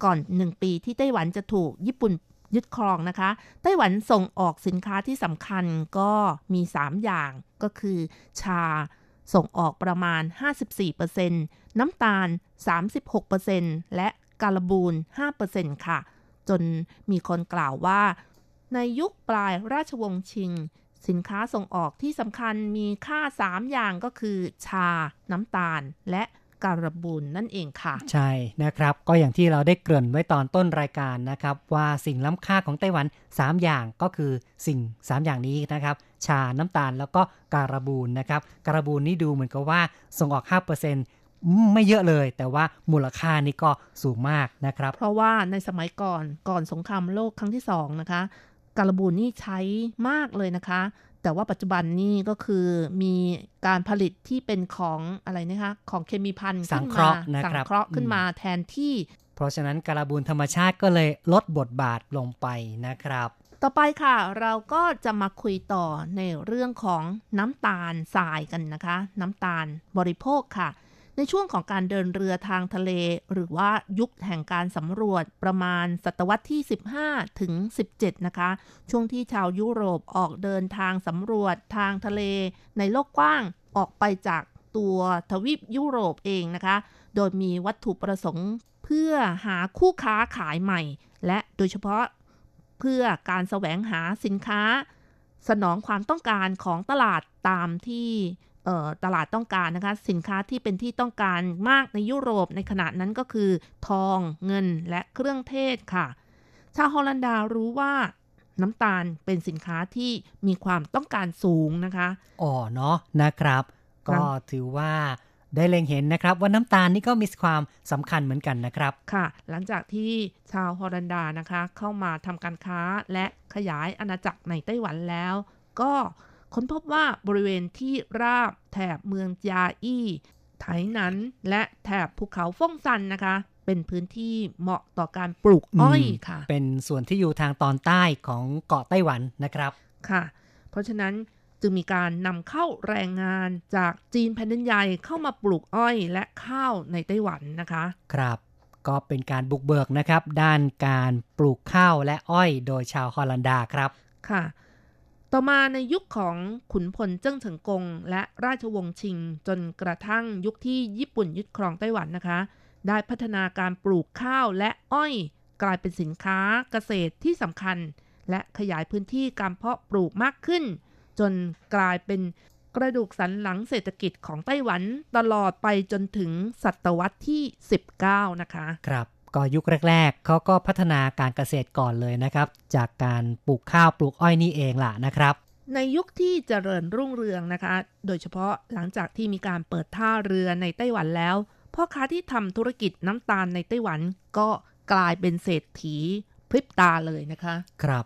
ก่อน 1 ปีที่ไต้หวันจะถูกญี่ปุ่นยึดครองนะคะ ไต้หวันส่งออกสินค้าที่สำคัญก็มี 3 อย่างก็คือ ชาส่งออกประมาณ 54%น้ำตาล 36%และการบูน 5%ค่ะ จนมีคนกล่าวว่า ในยุคปลายราชวงศ์ชิง สินค้าส่งออกที่สำคัญมีค่า 3 อย่างก็คือ ชา น้ำตาล และการบูนนั่นเองค่ะ ใช่นะครับ ก็อย่างที่เราได้เกริ่นไว้ตอนต้นรายการนะครับ ว่าสิ่งล้ำค่าของไต้หวัน 3 อย่างก็คือสิ่ง 3 อย่างนี้นะครับ ชาน้ำตาลแล้วก็การบูนนะครับ การบูนนี่ดูเหมือนกับว่าส่งออก 5%ไม่เยอะเลย แต่ว่ามูลค่านี่ก็สูงมากนะครับ เพราะว่าในสมัยก่อนก่อนสงครามโลกครั้งที่สองนะคะ การบูนนี่ใช้มากเลยนะคะ แต่ว่าปัจจุบันนี่ก็คือมีการผลิตที่เป็นของอะไรนะคะ ของเคมีพันสัขึ้งนเคมาราะห์นะสัครับเคราะห์ขึ้นอืมมาแทนที่ เพราะฉะนั้นการบูนธรรมชาติก็เลยลดบทบาทลงไปนะครับต่อไปค่ะเราก็จะมาคุยต่อในเรื่องของน้ำตาลทรายกันนะคะ น้ำตาลบริโภคค่ะ ในช่วงของการเดินเรือทางทะเล หรือว่ายุคแห่งการสำรวจประมาณศตวรรษที่ 15 ถึง 17 นะคะ ช่วงที่ชาวยุโรปออกเดินทางสำรวจทางทะเล ในโลกกว้างออกไปจากตัวทวีปยุโรปเองนะคะ โดยมีวัตถุประสงค์เพื่อหาคู่ค้าขายใหม่ และโดยเฉพาะเพื่อการแสวงหาสินค้า สนองความต้องการของตลาดตามที่ ตลาดต้องการนะคะ สินค้าที่เป็นที่ต้องการมากในยุโรปในขณะนั้นก็คือ ทองเงินและเครื่องเทศค่ะ ชาวฮอลันดารู้ว่าน้ำตาลเป็นสินค้าที่มีความต้องการสูงนะคะอ๋อเนาะนะครับครัก็บถือว่าได้เล็งเห็นนะครับว่าน้ำตาลนี่ก็มีความสำคัญเหมือนกันนะครับค่ะ หลังจากที่ชาวฮอลันดานะคะ เข้ามาทำการค้าและขยายอาณาจักรในไต้หวันแล้ว ก็ ค้นพบว่าบริเวณที่ราบแถบเมืองจาอี้ไถหนันและแถบภูเขาฟ่งซันนะคะ เป็นพื้นที่เหมาะต่อการปลูกอ้อยค่ะ เป็นส่วนที่อยู่ทางตอนใต้ของเกาะไต้หวันนะครับค่ะ เพราะฉะนั้นจึงมีการนำเข้าแรงงานจากจีนแผ่นดินใหญ่เข้ามาปลูกอ้อยและข้าวในไต้หวันนะคะ ครับก็เป็นการบุกเบิกนะครับ ด้านการปลูกข้าวและอ้อยโดยชาวฮอลันดาครับ ค่ะ ต่อมาในยุคของขุนพลเจิ้งเฉิงกง และราชวงศ์ชิง จนกระทั่งยุคที่ญี่ปุ่นยึดครองไต้หวันนะคะ ได้พัฒนาการปลูกข้าวและอ้อย กลายเป็นสินค้าเกษตรที่สำคัญ และขยายพื้นที่การเพาะปลูกมากขึ้น จนกลายเป็นกระดูกสันหลังเศรษฐกิจของไต้หวันตลอดไปจนถึงศตวรรษที่ 19 นะคะ ครับ ก็ยุคแรก ๆเขาก็พัฒนาการเกษตรก่อนเลยนะครับ จากการปลูกข้าวปลูกอ้อยนี่เองล่ะนะครับ ในยุคที่เจริญรุ่งเรืองนะคะ โดยเฉพาะหลังจากที่มีการเปิดท่าเรือในไต้หวันแล้วพ่อค้าที่ทำธุรกิจน้ำตาลในไต้หวันก็กลายเป็นเศรษฐีพริบตาเลยนะคะ ครับ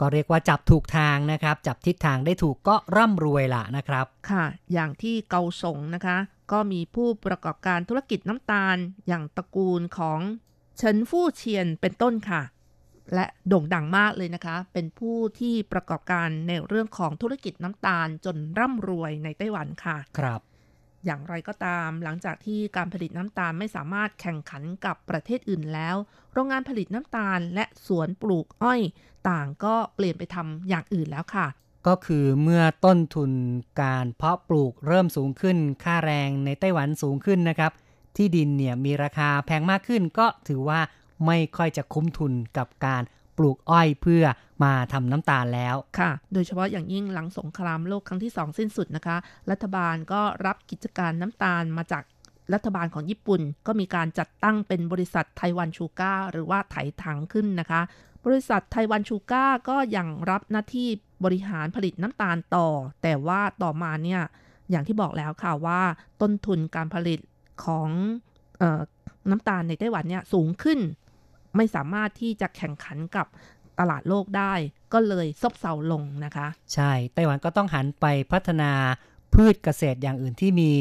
ก็เรียกว่าจับถูกทางนะครับ จับทิศทางได้ถูกก็ร่ำรวยล่ะนะครับ ค่ะ อย่างที่เกาสงนะคะ ก็มีผู้ประกอบการธุรกิจน้ำตาล อย่างตระกูลของ เฉินฟู่เชียนเป็นต้นค่ะ และโด่งดังมากเลยนะคะ เป็นผู้ที่ประกอบการในเรื่องของธุรกิจน้ำตาลจนร่ำรวยในไต้หวันค่ะ ครับ อย่างไรก็ตามหลังจากที่การผลิตน้ำตาลไม่สามารถแข่งขันกับประเทศอื่นแล้ว โรงงานผลิตน้ำตาลและสวนปลูกอ้อย ต่างก็เปลี่ยนไปทำอย่างอื่นแล้วค่ะก็คือเมื่อต้นทุนการเพาะปลูกเริ่มสูงขึ้น ค่าแรงในไต้หวันสูงขึ้นนะครับ ที่ดินเนี่ยมีราคาแพงมากขึ้นก็ถือว่าไม่ค่อยจะคุ้มทุนกับการปลูกอ้อยเพื่อมาทำน้ำตาลแล้วค่ะ โดยเฉพาะอย่างยิ่งหลังสงครามโลกครั้งที่สองสิ้นสุดนะคะ รัฐบาลก็รับกิจการน้ำตาลมาจากรัฐบาลของญี่ปุ่น ก็มีการจัดตั้งเป็นบริษัทไต้หวันชูก้าหรือว่าไถถังขึ้นนะคะ บริษัทไต้หวันชูก้าก็ยังรับหน้าที่บริหารผลิตน้ำตาลต่อ แต่ว่าต่อมาเนี่ยอย่างที่บอกแล้วค่ะว่า ต้นทุนการผลิต ของเออน้ำตาลในไต้หวันเนี่ยสูงขึ้น ไม่สามารถที่จะแข่งขันกับตลาดโลกได้ก็เลยซบเซาลงนะคะ ใช่ ไต้หวันก็ต้องหันไปพัฒนาพืชเกษตรอย่างอื่นที่มี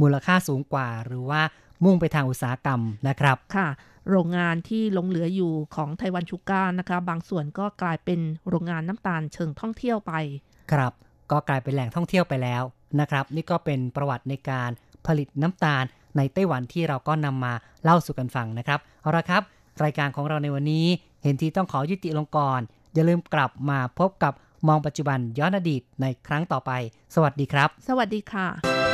มูลค่าสูงกว่า หรือว่ามุ่งไปทางอุตสาหกรรมนะครับค่ะ โรงงานที่หลงเหลืออยู่ของไต้หวันชูก้านะคะ บางส่วนก็กลายเป็นโรงงานน้ำตาลเชิงท่องเที่ยวไป ครับ ก็กลายเป็นแหล่งท่องเที่ยวไปแล้วนะครับ นี่ก็เป็นประวัติในการผลิตน้ำตาล ในไต้หวันที่เราก็นำมาเล่าสู่กันฟังนะครับ เอาละครับ รายการของเราในวันนี้เห็นทีต้องขอยุติลงก่อน อย่าลืมกลับมาพบกับมองปัจจุบันย้อนอดีตในครั้งต่อไป สวัสดีครับ สวัสดีค่ะ